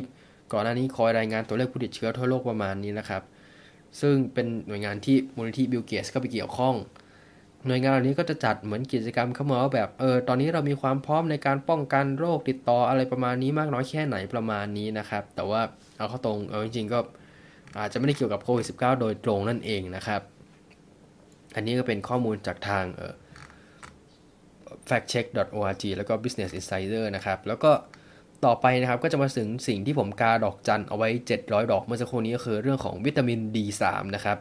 ก่อนหน้านี้คอยรายงานตัวเลขผู้ติดเชื้อทั่วโลกประมาณนี้นะครับ ซึ่งเป็นหน่วยงานที่มูลนิธิบิลเกสก็ไปเกี่ยวข้อง หน่วยงานเหล่านี้ก็จะจัดเหมือนกิจกรรมเข้ามาว่าแบบเออตอนนี้เรามีความพร้อมในการป้องกันโรคติดต่ออะไรประมาณนี้มากน้อยแค่ไหนประมาณนี้นะครับ แต่ว่า เอาเข้าจริงเอาจริงๆก็อาจจะไม่ได้เกี่ยวกับโควิด -19 โดยตรงนั่นเองนะครับ อันนี้ก็เป็นข้อมูลจากทางเออ factcheck.org แล้วก็ Business Insider นะครับ แล้วก็ต่อไปนะครับก็จะมาถึงสิ่งที่ผมกาดอกจันเอาไว้ 700 ดอกเมื่อสักครู่นี้ก็คือเรื่องของวิตามิน D3 นะครับ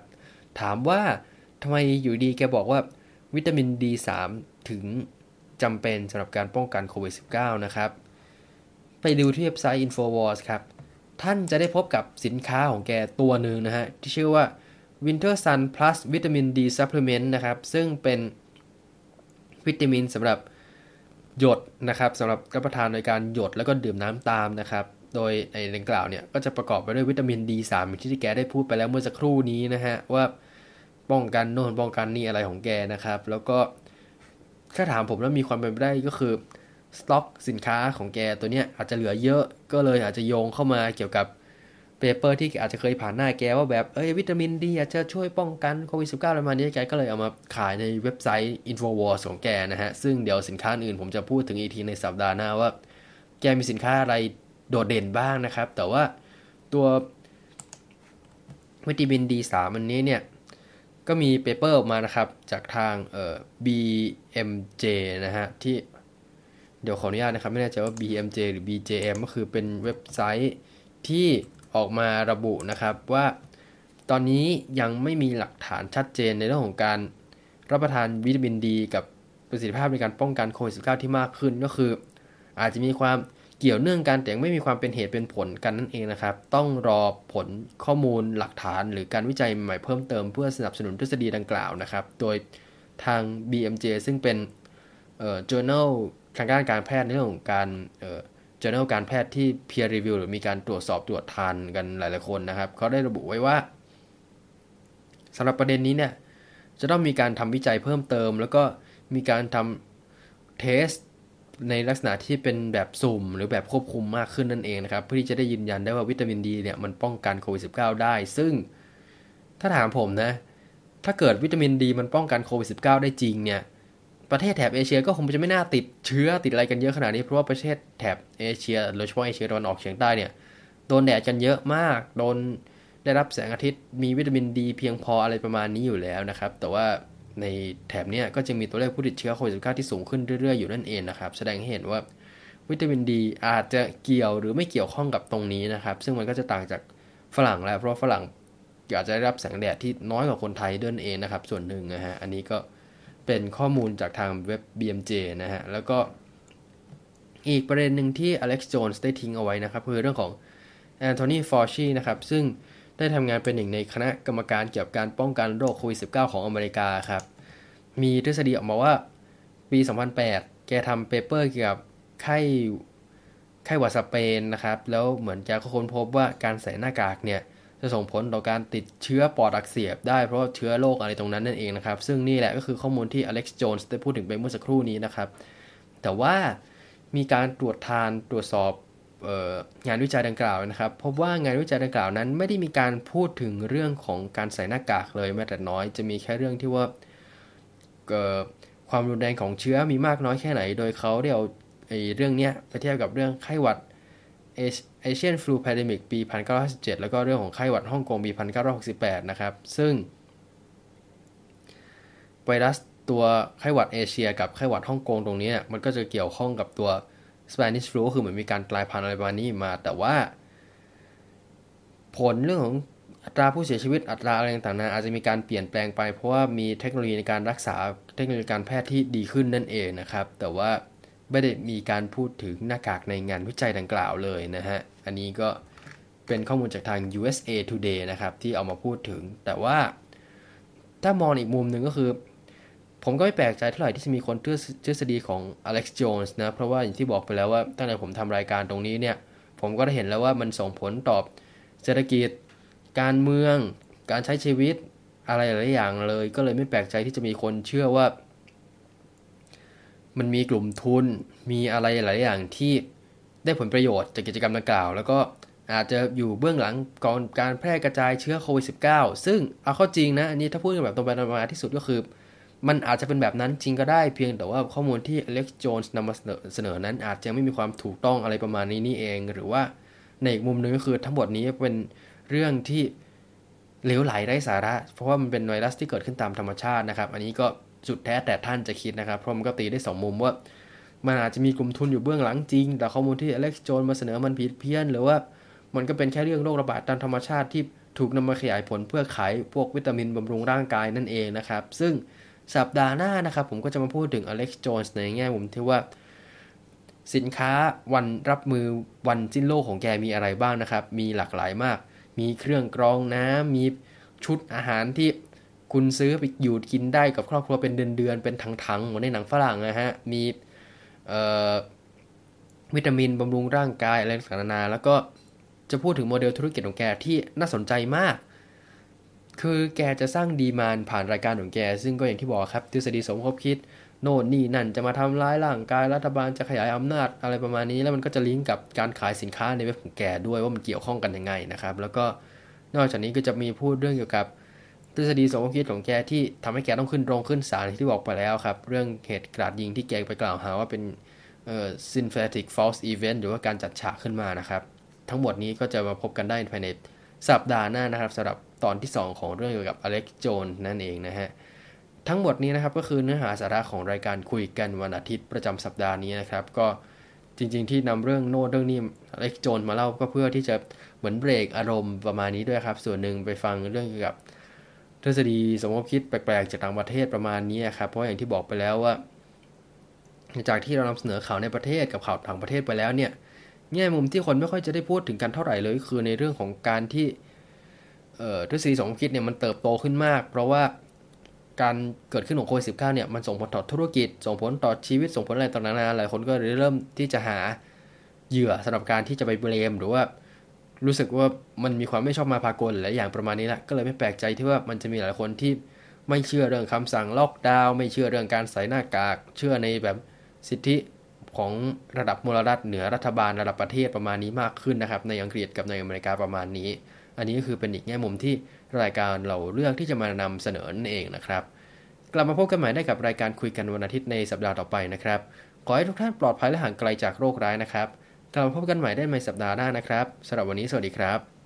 ถามว่าทำไมอยู่ดีแกบอกว่าวิตามิน D3 ถึงจำเป็นสำหรับการป้องกันโควิด -19 นะครับ ไปดูที่เว็บไซต์ Infowars ครับ ท่านจะได้พบกับสินค้าของแกตัวหนึ่งนะฮะ ที่ชื่อว่า Winter Sun Plus Vitamin D Supplement นะครับ ซึ่งเป็นวิตามินสำหรับหยดนะครับสำหรับรับประทานโดยการหยดแล้วก็ดื่มน้ำตามนะครับ โดยในดังกล่าวเนี่ย ก็จะประกอบไปด้วยวิตามิน D3 ที่แกได้พูดไปแล้วเมื่อสักครู่นี้นะฮะ ว่าป้องกันโน่นป้องกันนี่อะไรของแกนะครับ แล้วก็ถ้าถามผมแล้วมีความเป็นไปได้ก็คือ สต็อกสินค้าของแกตัวเนี้ยอาจจะเหลือเยอะก็เลยอาจจะโยงเข้ามาเกี่ยวกับเปเปอร์ที่อาจจะเคยผ่านหน้าแกว่าแบบเอ้ยวิตามินดีอาจจะช่วยป้องกันโควิด -19 อะไรมานี้แกก็เลยเอามาขายในเว็บไซต์ Infowars ของแกนะฮะ ซึ่งเดี๋ยวสินค้าอื่นผมจะพูดถึงอีกทีในสัปดาห์หน้าว่า แกมีสินค้าอะไรโดดเด่นบ้างนะครับ แต่ว่าตัววิตามิน D3 อันนี้เนี่ย ก็มี paper ออกมานะครับ จากทางเอ่อ BMJ นะฮะ ที่ เดี๋ยวขออนุญาตนะครับ ไม่แน่ใจว่า BMJ หรือ BJM ก็คือเป็นเว็บไซต์ที่ออกมาระบุนะครับว่า ตอนนี้ยังไม่มีหลักฐานชัดเจนในเรื่องของการรับประทานวิตามินดี กับประสิทธิภาพในการป้องกันโควิด -19 ที่มากขึ้นก็คือ อาจจะมีความเกี่ยวเนื่องกันแต่ไม่มีความเป็นเหตุเป็นผลกันนั่นเองนะครับ ต้องรอผลข้อมูลหลักฐานหรือการวิจัยใหม่เพิ่มเติมเพื่อสนับสนุนทฤษฎีดังกล่าวนะครับ โดยทาง BMJ ซึ่งเป็น journal ทางด้านการแพทย์ในเรื่องของการเอ่อ journal การแพทย์ที่ peer review หรือมีการตรวจสอบตรวจทานกันหลาย ๆ คนนะครับเขาได้ระบุไว้ว่าสำหรับประเด็นนี้เนี่ยจะต้องมีการทำวิจัยเพิ่มเติม แล้วก็มีการทำเทสในลักษณะที่เป็นแบบสุ่ม หรือแบบควบคุมมากขึ้นนั่นเองนะครับ เพื่อที่จะได้ยืนยันได้ว่าวิตามินดีเนี่ยมันป้องกันโควิด -19 ได้ ซึ่งถ้าถามผมนะ ถ้าเกิดวิตามินดีมันป้องกันโควิด -19 ได้จริงเนี่ย ประเทศแถบเอเชียก็คงจะไม่น่าติดเชื้อติดอะไรกันเยอะขนาดนี้เพราะว่าประเทศแถบเอเชียโดยเฉพาะเอเชียตะวันออกเฉียงใต้เนี่ยโดนแดดกันเยอะมากโดนได้รับแสงอาทิตย์มีวิตามินดีเพียงพออะไรประมาณนี้อยู่แล้วนะครับ แต่ว่าในแถบนี้ก็จะมีตัวเลขผู้ติดเชื้อโควิด -19 ที่สูงขึ้นเรื่อยๆอยู่นั่นเองนะครับ แสดงให้เห็นว่าวิตามินดีอาจจะเกี่ยวหรือไม่เกี่ยวข้องกับตรงนี้นะครับ ซึ่งมันก็จะต่างจากฝรั่งแล้วเพราะฝรั่งอาจจะได้รับแสงแดดที่น้อยกว่าคนไทยด้วยเองนะครับ ส่วนหนึ่งนะฮะอันนี้ก็ เป็นข้อมูลจากทางเว็บ BMJ นะฮะ แล้วก็อีกประเด็นหนึ่งที่ Alex Jones ได้ทิ้งเอาไว้นะครับ คือเรื่องของ Anthony Fauci นะครับ ซึ่งได้ทำงานเป็นหนึ่งในคณะกรรมการเกี่ยวกับการป้องกันโรคโควิด -19 ของอเมริกาครับ มีทฤษฎีออกมาว่าปี 2008 แกทำเปเปอร์เกี่ยวกับไข้ไข้หวัดสเปนนะครับ แล้วเหมือนจะค้นพบว่าการใส่หน้ากากเนี่ย จะส่งผลต่อการติดเชื้อปอดอักเสบได้เพราะเชื้อโรคอะไรตรงนั้นนั่นเองนะครับ ซึ่งนี่แหละก็คือข้อมูลที่อเล็กซ์โจนส์ได้พูดถึงไปเมื่อสักครู่นี้นะครับ แต่ว่ามีการตรวจทานตรวจสอบงานวิจัยดังกล่าวนะครับพบว่างานวิจัยดังกล่าวนั้น ไม่ได้มีการพูดถึงเรื่องของการใส่หน้ากากเลยแม้แต่น้อยจะมีแค่เรื่องที่ว่าความรุนแรงของเชื้อมีมากน้อยแค่ไหน โดยเขาได้เอาเรื่องนี้ไปเทียบกับเรื่องไข้หวัด เอเชียนฟลูแพดมิกปี 1957 แล้วก็เรื่องของไข้หวัดฮ่องกงปี 1968 นะครับ ซึ่ง ไวรัสตัวไข้หวัดเอเชียกับไข้หวัดฮ่องกงตรงนี้ มันก็จะเกี่ยวข้องกับตัว Spanish flu คือเหมือนมีการกลายพันธุ์อะไรประมาณนี้มา แต่ว่า ผลเรื่องของอัตราผู้เสียชีวิตอัตราอะไรต่างๆอาจจะมีการเปลี่ยนแปลงไป เพราะว่ามีเทคโนโลยีในการรักษาเทคโนโลยีการแพทย์ที่ดีขึ้นนั่นเองนะครับ แต่ว่า ไม่ได้มีการพูดถึงหน้ากากในงานวิจัยดังกล่าวเลยนะฮะ อันนี้ก็เป็นข้อมูลจากทาง USA Today นะครับ ที่เอามาพูดถึง แต่ว่าถ้ามองอีกมุมหนึ่งก็คือ ผมก็ไม่แปลกใจเท่าไหร่ที่จะมีคนเชื่อทฤษฎีของ Alex Jones นะ เพราะว่าอย่างที่บอกไปแล้วว่าตั้งแต่ผมทำรายการตรงนี้เนี่ย ผมก็ได้เห็นแล้วว่ามันส่งผลต่อเศรษฐกิจ การเมือง การใช้ชีวิตอะไรหลายอย่างเลย ก็เลยไม่แปลกใจที่จะมีคนเชื่อว่า มันมีกลุ่มทุน มีอะไรหลายอย่างที่ได้ผลประโยชน์จากกิจกรรมดังกล่าว แล้วก็อาจจะอยู่เบื้องหลังก่อนการแพร่กระจายเชื้อโควิด -19 ซึ่งเอาเข้าจริงนะ อันนี้ถ้าพูดกันแบบตรงไปตรงมาที่สุดก็คือ มันอาจจะเป็นแบบนั้นจริงก็ได้เพียงแต่ว่าข้อมูลที่อเล็กซ์โจนส์นำมาเสนอนั้น อาจจะไม่มีความถูกต้องอะไรประมาณนี้นี่เอง หรือว่าในอีกมุมหนึ่งก็คือทั้งหมดนี้เป็นเรื่องที่เหลวไหลไร้สาระ เพราะว่ามันเป็นไวรัสที่เกิดขึ้นตามธรรมชาตินะครับ อันนี้ก็ สุดแท้แต่ท่านจะคิดนะครับเพราะมันก็ตีได้ 2 มุมว่า มันอาจจะมีกลุ่มทุนอยู่เบื้องหลังจริง แต่ข้อมูลที่อเล็กซ์โจนมาเสนอมันผิดเพี้ยน หรือว่ามันก็เป็นแค่เรื่องโรคระบาดตามธรรมชาติที่ถูกนำมาขยายผลเพื่อขายพวกวิตามินบำรุงร่างกายนั่นเองนะครับ ซึ่งสัปดาห์หน้านะครับ ผมก็จะมาพูดถึงอเล็กซ์โจนในแง่มุมที่ว่า สินค้าวันรับมือวันสิ้นโลกของแกมีอะไรบ้างนะครับ มีหลากหลายมาก มีเครื่องกรองน้ำมีชุดอาหารที่ คุณซื้อไปอยู่กินได้กับครอบครัวเป็นเดือนๆเป็นถังๆเหมือนในหนังฝรั่งนะฮะ มีวิตามินบำรุงร่างกายอะไรต่างๆนาแล้วก็จะพูดถึงโมเดลธุรกิจของแกที่น่าสนใจมาก คือแกจะสร้างดีมานผ่านรายการของแก ซึ่งก็อย่างที่บอกครับ ทฤษฎีสมคบคิด โน่นนี่นั่นจะมาทำร้ายร่างกายรัฐบาลจะขยายอำนาจอะไรประมาณนี้ แล้วมันก็จะลิงก์กับการขายสินค้าในเว็บของแกด้วยว่ามันเกี่ยวข้องกันยังไงนะครับ แล้วก็นอกจากนี้ก็จะมีพูดเรื่องเกี่ยวกับ ทฤษฎีสมคบคิดของแกที่ทำให้แกต้องขึ้นโรงขึ้นศาลที่บอกไปแล้วครับ เรื่องเหตุกราดยิงที่แกไปกล่าวหาว่าเป็นเอ่อ synthetic false event หรือว่าการจัดฉากขึ้นมานะครับ ทั้งหมดนี้ก็จะมาพบกันได้ภายในสัปดาห์หน้านะครับสำหรับตอนที่ 2 ของเรื่องเกี่ยวกับอเล็กโจนนั่นเองนะฮะทั้งหมดนี้นะครับก็คือเนื้อหาสาระของรายการคุยกันวันอาทิตย์ประจำสัปดาห์นี้นะครับ ก็จริงๆที่นำเรื่องโน้ตเรื่องนี้อเล็กโจนมาเล่าก็เพื่อที่จะเหมือนเบรกอารมณ์ประมาณนี้ด้วยครับ ส่วนหนึ่งไปฟังเรื่องเกี่ยวกับ ทฤษฎีสมมติคิดแปลกๆจากต่างประเทศประมาณนี้ครับเพราะอย่างที่บอกไปแล้วว่า จากที่เรานำเสนอข่าวในประเทศกับข่าวต่างประเทศไปแล้วเนี่ยแง่มุมที่คนไม่ค่อยจะได้พูดถึงกันเท่าไหร่เลย คือในเรื่องของการที่ทฤษฎีสมคิดเนี่ยมันเติบโตขึ้นมาก เพราะว่าการเกิดขึ้นของโควิดสิเนี่ยมันส่งผลต่อธุรกิจ ส่งผลต่อชีวิตส่งผลอะไรต่างๆหลายคนก็เริ่มที่จะหาเหยื่อสำหรับการที่จะไปเบลมหรือว่า รู้สึกว่ามันมีความไม่ชอบมาพากลหลายอย่างประมาณนี้แหละก็เลยไม่แปลกใจที่ว่ามันจะมีหลายคนที่ไม่เชื่อเรื่องคำสั่งล็อกดาวน์ไม่เชื่อเรื่องการใส่หน้ากาก เชื่อในแบบสิทธิของระดับมลรัฐเหนือรัฐบาลระดับประเทศประมาณนี้มากขึ้นนะครับ ในอังกฤษกับในอเมริกาประมาณนี้ อันนี้ก็คือเป็นอีกแง่มุมที่รายการเราเลือกที่จะมานำเสนอนั่นเองนะครับ กลับมาพบกันใหม่ได้กับรายการคุยกันวันอาทิตย์ในสัปดาห์ต่อไปนะครับ ขอให้ทุกท่านปลอดภัยและห่างไกลจากโรคร้ายนะครับ กลับมาพบกันใหม่ได้ในสัปดาห์หน้านะครับสำหรับวันนี้สวัสดีครับ